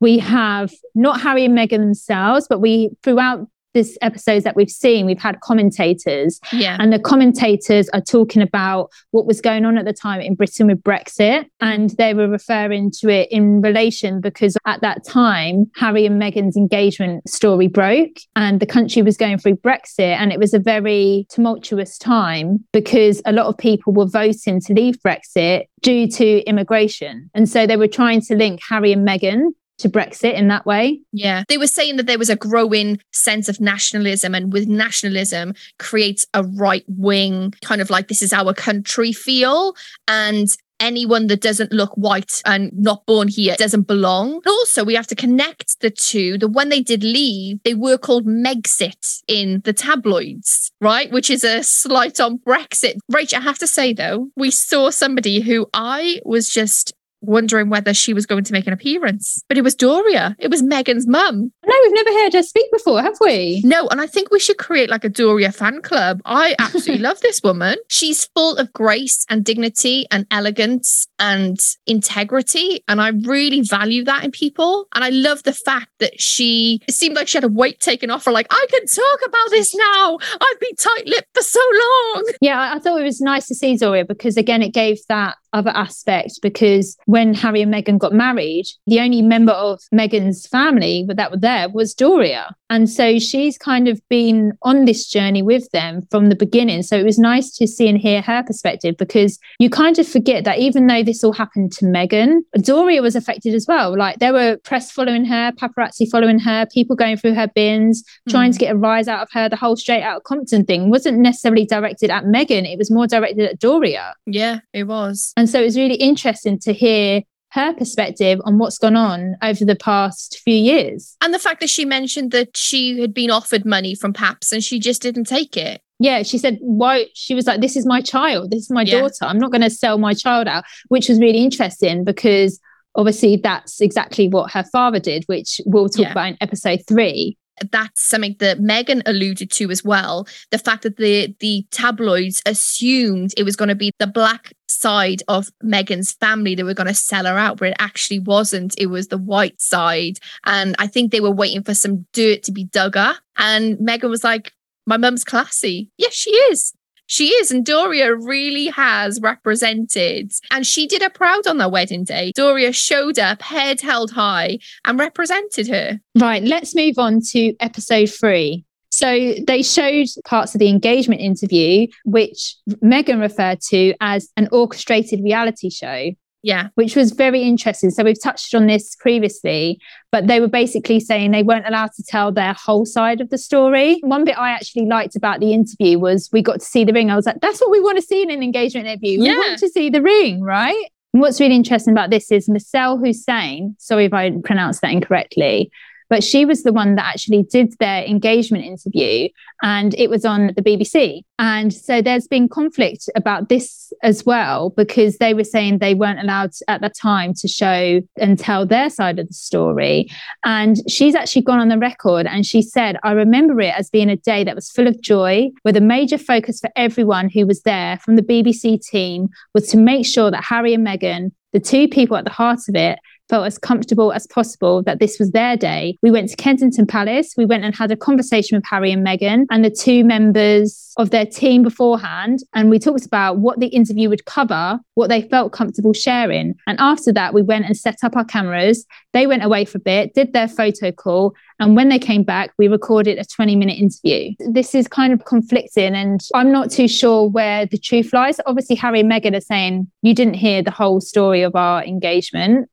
A: we have not Harry and Meghan themselves, but we throughout this episodes that we've seen, we've had commentators.
B: Yeah.
A: And the commentators are talking about what was going on at the time in Britain with Brexit. And they were referring to it in relation because at that time, Harry and Meghan's engagement story broke and the country was going through Brexit. And it was a very tumultuous time because a lot of people were voting to leave Brexit due to immigration. And so they were trying to link Harry and Meghan to Brexit in that way.
B: Yeah. They were saying that there was a growing sense of nationalism, and with nationalism creates a right wing kind of like this is our country feel. And anyone that doesn't look white and not born here doesn't belong. Also, we have to connect the two. That when they did leave, they were called Megxit in the tabloids, right? Which is a slight on Brexit. Rach, I have to say though, we saw somebody who I was just wondering whether she was going to make an appearance. But it was Doria. It was Meghan's mum.
A: No, we've never heard her speak before, have we?
B: No, and I think we should create like a Doria fan club. I absolutely love this woman. She's full of grace and dignity and elegance and integrity. And I really value that in people. And I love the fact that she, it seemed like she had a weight taken off her, like, I can talk about this now. I've been tight lipped for so long.
A: Yeah, I thought it was nice to see Doria because, again, it gave that other aspect because when Harry and Meghan got married, the only member of Meghan's family that were there was Doria. And so she's kind of been on this journey with them from the beginning. So it was nice to see and hear her perspective because you kind of forget that even though this all happened to Meghan, Doria was affected as well. Like there were press following her, paparazzi following her, people going through her bins, mm. trying to get a rise out of her. The whole straight out of Compton thing wasn't necessarily directed at Meghan, it was more directed at Doria.
B: Yeah, it was.
A: And so it was really interesting to hear her perspective on what's gone on over the past few years.
B: And the fact that she mentioned that she had been offered money from PAPS and she just didn't take it.
A: Yeah, she said, why? She was like, this is my child. This is my yeah. daughter. I'm not going to sell my child out, which was really interesting because obviously that's exactly what her father did, which we'll talk yeah. about in episode three
B: that's something that Meghan alluded to as well. The fact that the the tabloids assumed it was going to be the black side of Meghan's family that were going to sell her out, but it actually wasn't. It was the white side. And I think they were waiting for some dirt to be dug up. And Meghan was like, My mum's classy. Yes, she is. She is, and Doria really has represented, and she did her proud on their wedding day. Doria showed up, head held high, and represented her.
A: Right, let's move on to episode three. So they showed parts of the engagement interview, which Meghan referred to as an orchestrated reality show.
B: Yeah.
A: Which was very interesting. So we've touched on this previously, but they were basically saying they weren't allowed to tell their whole side of the story. One bit I actually liked about the interview was we got to see the ring. I was like, that's what we want to see in an engagement interview. Yeah. We want to see the ring, right? And what's really interesting about this is Mishal Husain, sorry if I pronounced that incorrectly, but she was the one that actually did their engagement interview and it was on the BBC. And so there's been conflict about this as well because they were saying they weren't allowed at that time to show and tell their side of the story. And she's actually gone on the record and she said, I remember it as being a day that was full of joy, with a major focus for everyone who was there from the BBC team was to make sure that Harry and Meghan the two people at the heart of it felt as comfortable as possible that this was their day. We went to Kensington Palace. We went and had a conversation with Harry and Meghan and the two members of their team beforehand. And we talked about what the interview would cover, what they felt comfortable sharing. And after that, we went and set up our cameras. They went away for a bit, did their photo call. And when they came back, we recorded a 20 minute interview. This is kind of conflicting, and I'm not too sure where the truth lies. Obviously, Harry and Meghan are saying you didn't hear the whole story of our engagement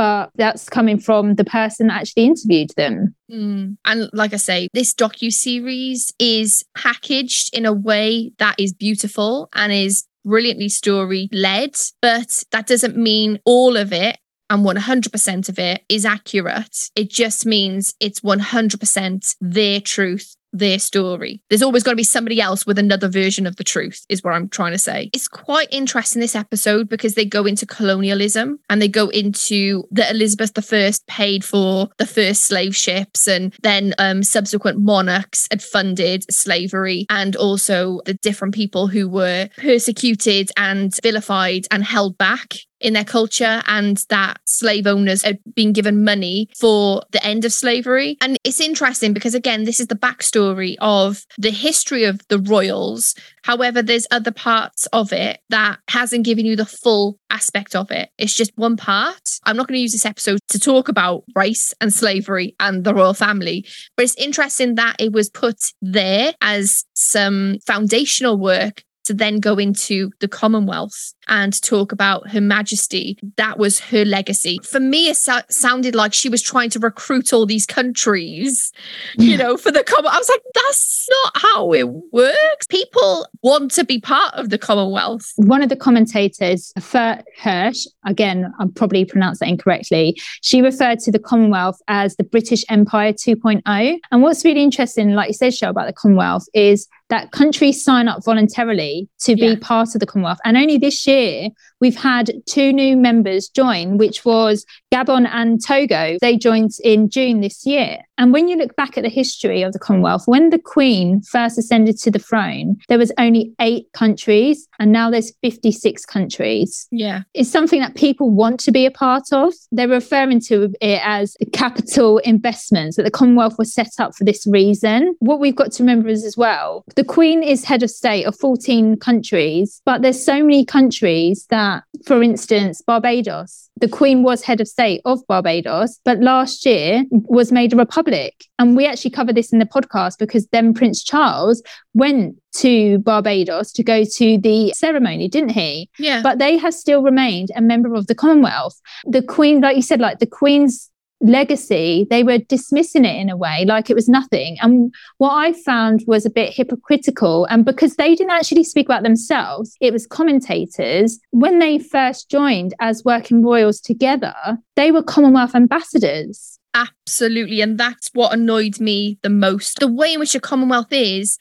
A: but that's coming from the person that actually interviewed them.
B: Mm. And like I say, this docu series is packaged in a way that is beautiful and is brilliantly story led, but that doesn't mean all of it and 100% of it is accurate. It just means it's 100% their truth their story. There's always got to be somebody else with another version of the truth, is what I'm trying to say. It's quite interesting this episode because they go into colonialism and they go into that Elizabeth I paid for the first slave ships and then um, subsequent monarchs had funded slavery and also the different people who were persecuted and vilified and held back in their culture and that slave owners had been given money for the end of slavery. And it's interesting because, again, this is the backstory of the history of the royals. However, there's other parts of it that hasn't given you the full aspect of it. It's just one part. I'm not going to use this episode to talk about race and slavery and the royal family, but it's interesting that it was put there as some foundational work to then go into the Commonwealth and talk about Her Majesty. That was her legacy. For me, it so- sounded like she was trying to recruit all these countries, you know, for the Commonwealth. I was like, that's not how it works. People want to be part of the Commonwealth.
A: One of the commentators, Fert Hirsch, again, I'm probably pronounced that incorrectly, she referred to the Commonwealth as the British Empire 2.0. And what's really interesting, like you said, Shell, about the Commonwealth is that countries sign up voluntarily to be part of the Commonwealth. And only this year, we've had two new members join, which was Gabon and Togo. They joined in June this year. And when you look back at the history of the Commonwealth, when the Queen first ascended to the throne, there was only eight countries, and now there's 56 countries.
B: Yeah.
A: It's something that people want to be a part of. They're referring to it as capital investments, that the Commonwealth was set up for this reason. What we've got to remember is as well, the Queen is head of state of 14 countries, but there's so many countries that, for instance, Barbados, the Queen was head of state of Barbados, but last year was made a republic. And we actually cover this in the podcast because then Prince Charles went to Barbados to go to the ceremony, didn't he?
B: Yeah.
A: But they have still remained a member of the Commonwealth. The Queen, like you said, like the Queen's legacy, they were dismissing it in a way like it was nothing. And what I found was a bit hypocritical. And because they didn't actually speak about themselves, it was commentators. When they first joined as working royals together, they were Commonwealth ambassadors.
B: Absolutely. And that's what annoyed me the most. The way in which the Commonwealth is,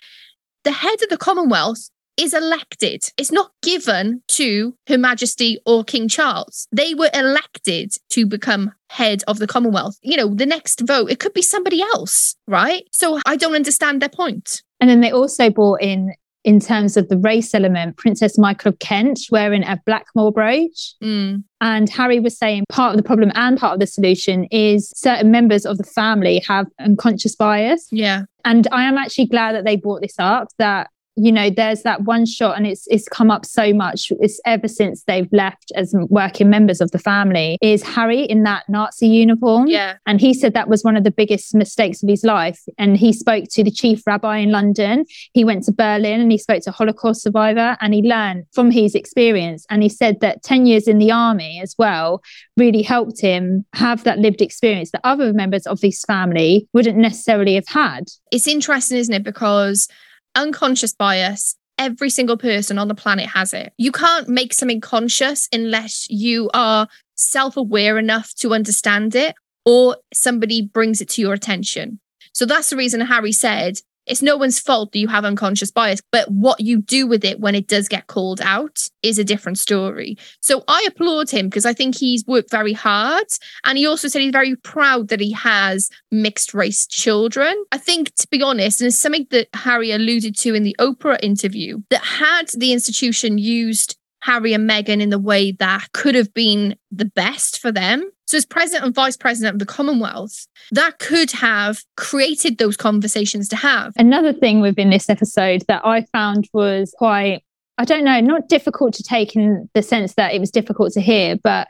B: the head of the Commonwealth is elected. It's not given to Her Majesty or King Charles. They were elected to become head of the Commonwealth. You know, the next vote, it could be somebody else, right? So I don't understand their point.
A: And then they also brought in, in terms of the race element, Princess Michael of Kent wearing a blackamoor brooch.
B: Mm.
A: And Harry was saying part of the problem and part of the solution is certain members of the family have unconscious bias.
B: Yeah.
A: And I am actually glad that they brought this up that you know there's that one shot and it's it's come up so much. It's ever since they've left as working members of the family is harry in that nazi uniform.
B: Yeah.
A: and he said that was one of the biggest mistakes of his life. And he spoke to the chief rabbi in london. He went to berlin and he spoke to holocaust survivor and he learned from his experience. And he said that 10 years in the army as well really helped him have that lived experience that other members of his family wouldn't necessarily have had.
B: It's interesting, isn't it? Because unconscious bias, every single person on the planet has it. You can't make something conscious unless you are self aware enough to understand it or somebody brings it to your attention. So that's the reason Harry said it's no one's fault that you have unconscious bias, but what you do with it when it does get called out is a different story. So I applaud him because I think he's worked very hard. And he also said he's very proud that he has mixed race children. I think, to be honest, and it's something that Harry alluded to in the Oprah interview, that had the institution used Harry and Meghan in the way that could have been the best for them. So, as president and vice president of the Commonwealth, that could have created those conversations to have.
A: Another thing within this episode that I found was quite, I don't know, not difficult to take in the sense that it was difficult to hear, but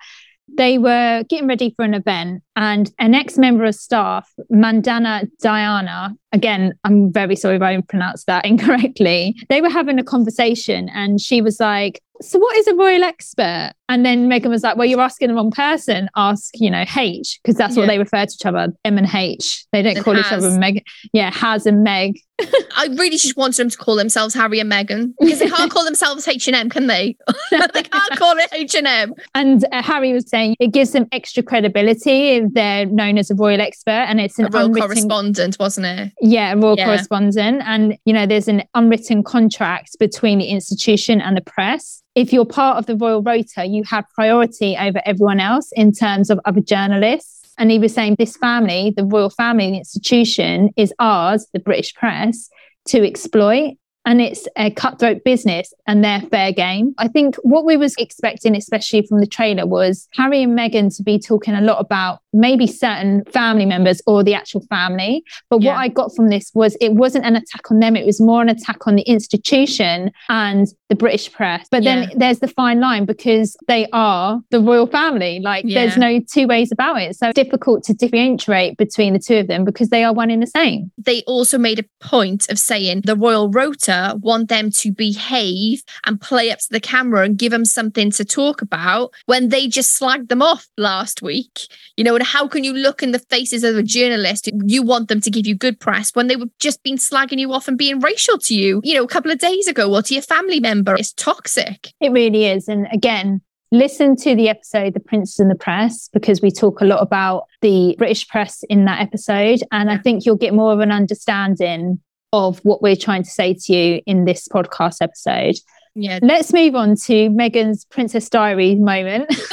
A: they were getting ready for an event and an ex-member of staff mandana Dayani again, I'm very sorry if I pronounced that incorrectly. They were having a conversation and she was like, so what is a royal expert? And then Meghan was like, well, you're asking the wrong person. Ask, you know, H, because that's what they refer to each other, M and H. They don't
B: And
A: call each other Meg. Yeah, has and Meg.
B: I really just wanted them to call themselves Harry and Meghan because they can't call themselves H and M, can they? they can't call it H and M.
A: And uh, Harry was saying it gives them extra credibility if they're known as a royal expert and it's an
B: A royal
A: unwritten
B: correspondent, wasn't it?
A: Yeah, royal
B: Yeah.
A: correspondent. And, you know, there's an unwritten contract between the institution and the press. If you're part of the royal rota, you have priority over everyone else in terms of other journalists. And he was saying this family, the royal family, the institution, is ours, the British press, to exploit. And it's a cutthroat business and their fair game. I think what we was expecting, especially from the trailer, was Harry and Meghan to be talking a lot about maybe certain family members or the actual family. But
B: Yeah.
A: what I got from this was it wasn't an attack on them, it was more an attack on the institution and the British press. But
B: Yeah.
A: then there's the fine line because they are the royal family. Like there's no two ways about it. So it's difficult to differentiate between the two of them because they are one in the same.
B: They also made a point of saying the royal rota want them to behave and play up to the camera and give them something to talk about when they just slagged them off last week. You know, and how can you look in the faces of a journalist? You want them to give you good press when they were just been slagging you off and being racial to you, you know, a couple of days ago or to your family member. It's toxic.
A: It really is. And again, listen to the episode, The Prince and the Press, because we talk a lot about the British press in that episode. And I think you'll get more of an understanding of what we're trying to say to you in this podcast episode.
B: Yeah.
A: Let's move on to Meghan's Princess Diary moment.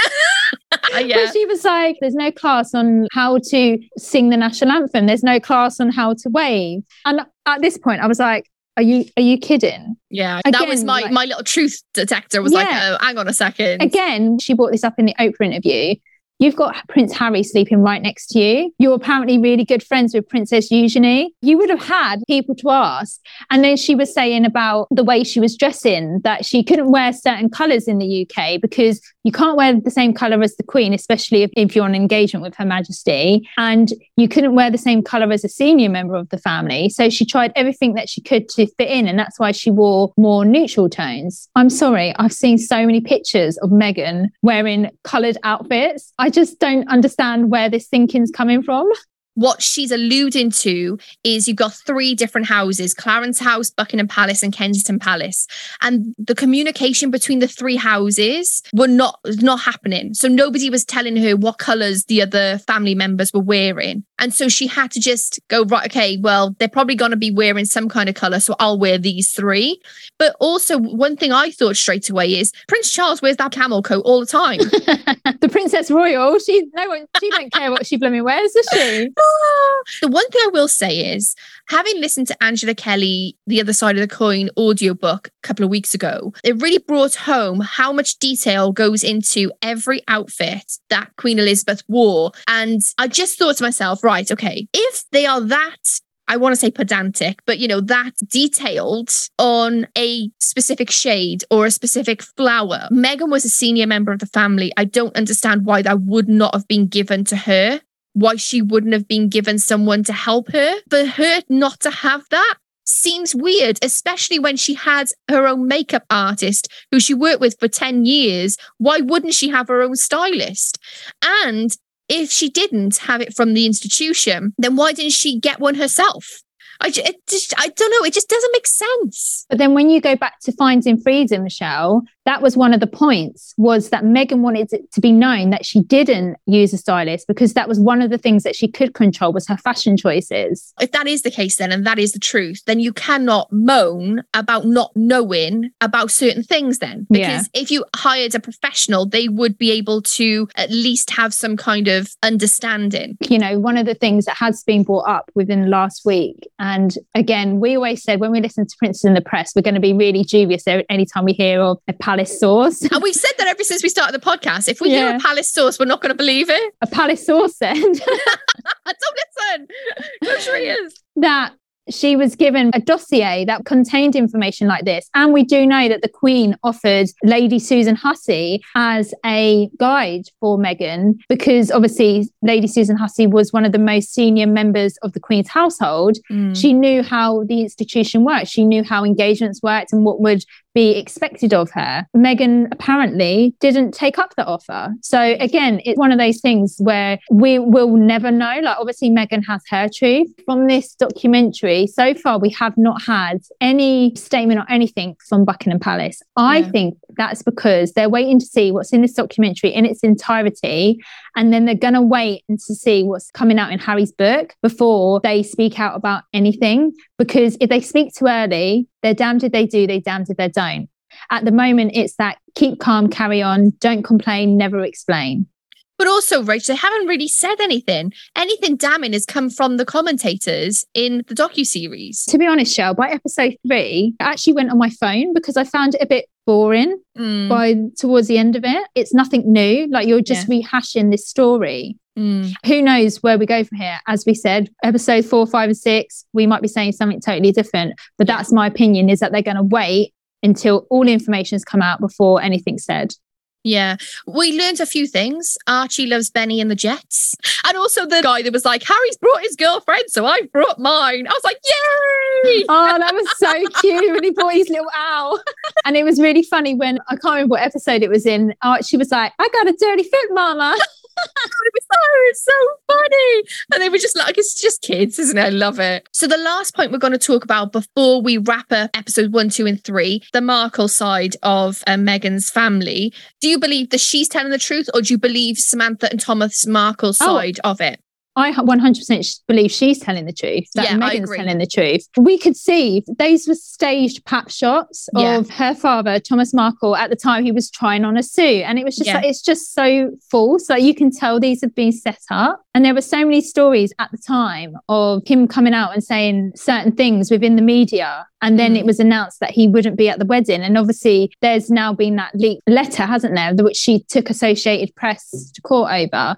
B: Uh, yeah.
A: Where she was like, there's no class on how to sing the national anthem. There's no class on how to wave. And at this point, I was like, are you are you kidding?
B: Yeah. that was my
A: like-
B: my little truth detector was like, oh, hang on a second.
A: Again, she brought this up in the Oprah interview. You've got Prince Harry sleeping right next to you. You're apparently really good friends with Princess Eugenie. You would have had people to ask. And then she was saying about the way she was dressing, that she couldn't wear certain colours in the UK because you can't wear the same colour as the Queen, especially if, if you're on engagement with Her Majesty. And you couldn't wear the same colour as a senior member of the family. So she tried everything that she could to fit in. And that's why she wore more neutral tones. I'm sorry, I've seen so many pictures of Meghan wearing coloured outfits. Just don't understand where this thinking's coming from.
B: What she's alluding to is you've got three different houses Clarence House, Buckingham Palace, and Kensington Palace. And the communication between the three houses were not not happening. So nobody was telling her what colours the other family members were wearing. And so she had to just go, right, okay, well, they're probably going to be wearing some kind of colour. So I'll wear these three. But also, one thing I thought straight away is Prince Charles wears that camel coat all the time.
A: the Princess Royal, she no one she don't care what she blooming wears, does she?
B: the one thing I will say is, having listened to Angela Kelly, The Other Side of the Coin audiobook a couple of weeks ago, it really brought home how much detail goes into every outfit that Queen Elizabeth wore. And I just thought to myself, right, okay, if they are that I want to say pedantic, but you know, that detailed on a specific shade or a specific flower. Meghan was a senior member of the family. I don't understand why that would not have been given to her why she wouldn't have been given someone to help her. For her not to have that seems weird, especially when she had her own makeup artist who she worked with for 10 years. Why wouldn't she have her own stylist? And if she didn't have it from the institution, then why didn't she get one herself? I it just, I don't know. It just doesn't make sense.
A: But then when you go back to Finding Freedom, Michelle, that was one of the points was that Meghan wanted it to be known that she didn't use a stylist because that was one of the things that she could control was her fashion choices.
B: If that is the case, then, and that is the truth, then you cannot moan about not knowing about certain things, then. Because if you hired a professional, they would be able to at least have some kind of understanding.
A: You know, one of the things that has been brought up within last week, and again, we always said when we listen to Princes in the Press, we're going to be really dubious anytime we hear of a palace source.
B: And we've said that ever since we started the podcast. If we hear a palace source, we're not going to believe it.
A: a palace source said
B: Don't listen. Go Shreya's.
A: that she was given a dossier that contained information like this. And we do know that the Queen offered Lady Susan Hussey as a guide for Meghan because obviously Lady Susan Hussey was one of the most senior members of the Queen's household. Mm. She knew how the institution worked, she knew how engagements worked and what would be expected of her. Meghan apparently didn't take up the offer. So again, it's one of those things where we will never know. Like obviously Meghan has her truth. From this documentary, so far we have not had any statement or anything from Buckingham Palace. I yeah. think that's because they're waiting to see what's in this documentary in its entirety. And then they're going to wait and to see what's coming out in Harry's book before they speak out about anything. Because if they speak too early, they're damned if they do, they're damned if they don't. At the moment, it's that keep calm, carry on, don't complain, never explain.
B: But also, Rach, they haven't really said anything. Anything damning has come from the commentators in the docu series.
A: To be honest, Shell, by episode three, I actually went on my phone because I found it a bit boring. Mm. By towards the end of it, it's nothing new. Like you're just yeah. rehashing this story. Mm. Who knows where we go from here? As we said, episode four, five, and six, we might be saying something totally different. But that's my opinion: is that they're going to wait until all information has come out before anything's said.
B: Yeah, we learned a few things. Archie loves Bennie and the Jets, and also the guy that was like, "Harry's brought his girlfriend, so I've brought mine." I was like, "Yay!"
A: Oh, that was so cute when he brought his little owl, and it was really funny when I can't remember what episode it was in. Archie was like, "I got a dirty foot, Mama."
B: it was so, so funny. And they were just like, it's just kids, isn't it? I love it. So, the last point we're going to talk about before we wrap up episode one, two, and three the Markle side of uh, Meghan's family. Do you believe that she's telling the truth, or do you believe Samantha and Thomas Markle's oh. side of it?
A: I 100% believe she's telling the truth, that yeah, Meghan's telling the truth. We could see those were staged pap shots yeah. of her father, Thomas Markle, at the time he was trying on a suit. And it was just yeah. like, it's just so false. Like you can tell these have been set up. And there were so many stories at the time of him coming out and saying certain things within the media. And then mm. it was announced that he wouldn't be at the wedding. And obviously, there's now been that leaked letter, hasn't there, which she took Associated Press to court over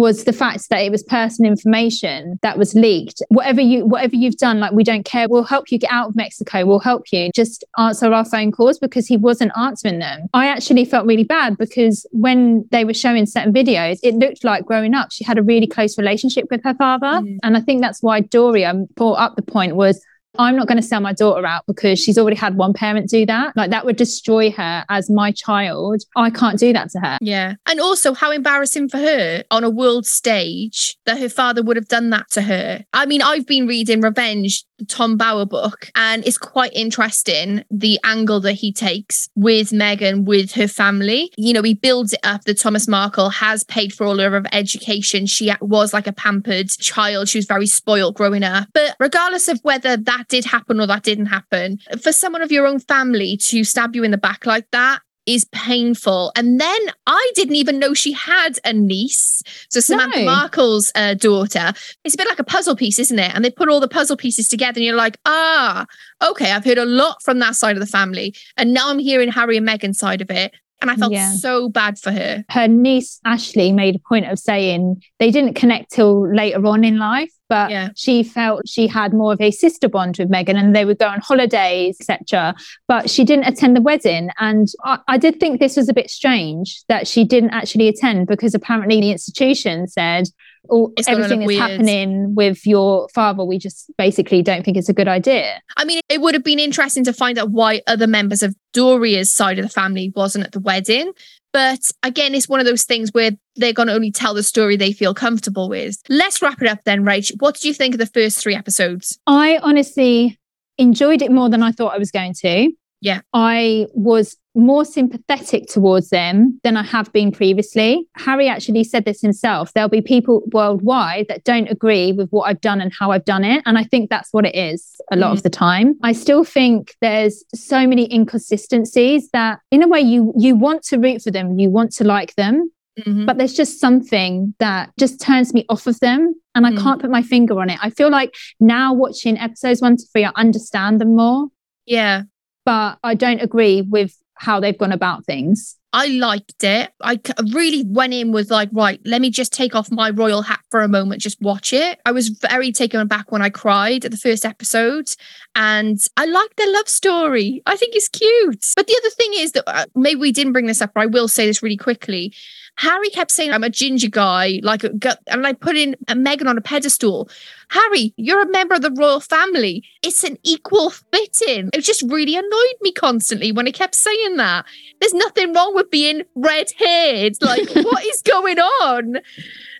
A: was the fact that it was personal information that was leaked. Whatever you whatever you've done, like we don't care. We'll help you get out of Mexico. We'll help you. Just answer our phone calls because he wasn't answering them. I actually felt really bad because when they were showing certain videos, it looked like growing up she had a really close relationship with her father. Mm. And I think that's why Doria brought up the point was I'm not going to sell my daughter out because she's already had one parent do that. Like that would destroy her as my child. I can't do that to her.
B: Yeah. And also how embarrassing for her on a world stage that her father would have done that to her. I mean, I've been reading Revenge, Tom Bower book, and it's quite interesting the angle that he takes with Meghan, with her family. You know, he builds it up that Thomas Markle has paid for all of her education. She was like a pampered child. She was very spoiled growing up. But regardless of whether that did happen or that didn't happen. For someone of your own family to stab you in the back like that is painful. And then I didn't even know she had a niece. So Samantha no. Markle's uh, daughter. It's a bit like a puzzle piece, isn't it? And they put all the puzzle pieces together, and you're like, ah, okay, I've heard a lot from that side of the family. And now I'm hearing Harry and Meghan's side of it. And I felt yeah. so bad for her.
A: Her niece, Ashley, made a point of saying they didn't connect till later on in life, but yeah. she felt she had more of a sister bond with Meghan and they would go on holidays, etc. But she didn't attend the wedding. And I, I did think this was a bit strange that she didn't actually attend because apparently the institution said, all, everything that's happening with your father, we just basically don't think it's a good idea.
B: I mean, it would have been interesting to find out why other members of Doria's side of the family wasn't at the wedding. But again, it's one of those things where they're going to only tell the story they feel comfortable with. Let's wrap it up then, Rach. What did you think of the first three episodes?
A: I honestly enjoyed it more than I thought I was going to.
B: Yeah.
A: I was more sympathetic towards them than I have been previously. Harry actually said this himself. There'll be people worldwide that don't agree with what I've done and how I've done it. And I think that's what it is a lot mm. of the time. I still think there's so many inconsistencies that in a way you you want to root for them, you want to like them. Mm-hmm. But there's just something that just turns me off of them and I mm. can't put my finger on it. I feel like now watching episodes one to three, I understand them more.
B: Yeah
A: but I don't agree with how they've gone about things.
B: I liked it. I really went in with like, right, let me just take off my royal hat for a moment, just watch it. I was very taken aback when I cried at the first episode. And I like their love story. I think it's cute. But the other thing is that uh, maybe we didn't bring this up, but I will say this really quickly. Harry kept saying, I'm a ginger guy, like, and I put in a Meghan on a pedestal. Harry, you're a member of the royal family. It's an equal fitting. It just really annoyed me constantly when he kept saying that. There's nothing wrong with being red haired. Like, what is going on?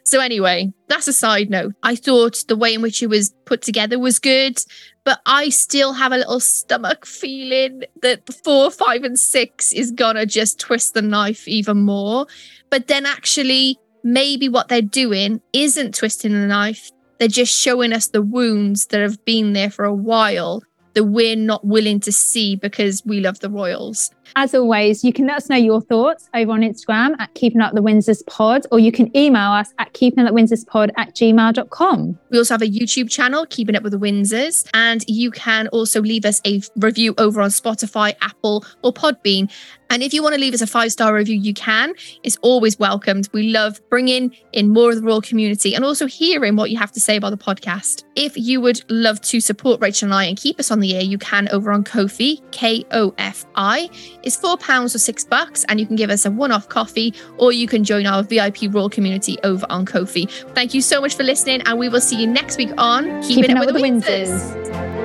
B: So, anyway, that's a side note. I thought the way in which it was put together was good, but I still have a little stomach feeling that four, five, and six is gonna just twist the knife even more. But then actually, maybe what they're doing isn't twisting the knife. They're just showing us the wounds that have been there for a while that we're not willing to see because we love the Royals.
A: As always, you can let us know your thoughts over on Instagram at Keeping Up the Windsors Pod, or you can email us at Keeping Up the Windsors Pod at gmail.com.
B: We also have a YouTube channel, Keeping Up with the Windsors, and you can also leave us a review over on Spotify, Apple, or Podbean. And if you want to leave us a five star review, you can. It's always welcomed. We love bringing in more of the royal community and also hearing what you have to say about the podcast. If you would love to support Rachel and I and keep us on the air, you can over on Ko-fi, K O F I. It's four pounds or six bucks, and you can give us a one off coffee or you can join our VIP royal community over on Ko-fi. Thank you so much for listening, and we will see you next week on
A: Keeping, Keeping Up, with, with the. Windsors.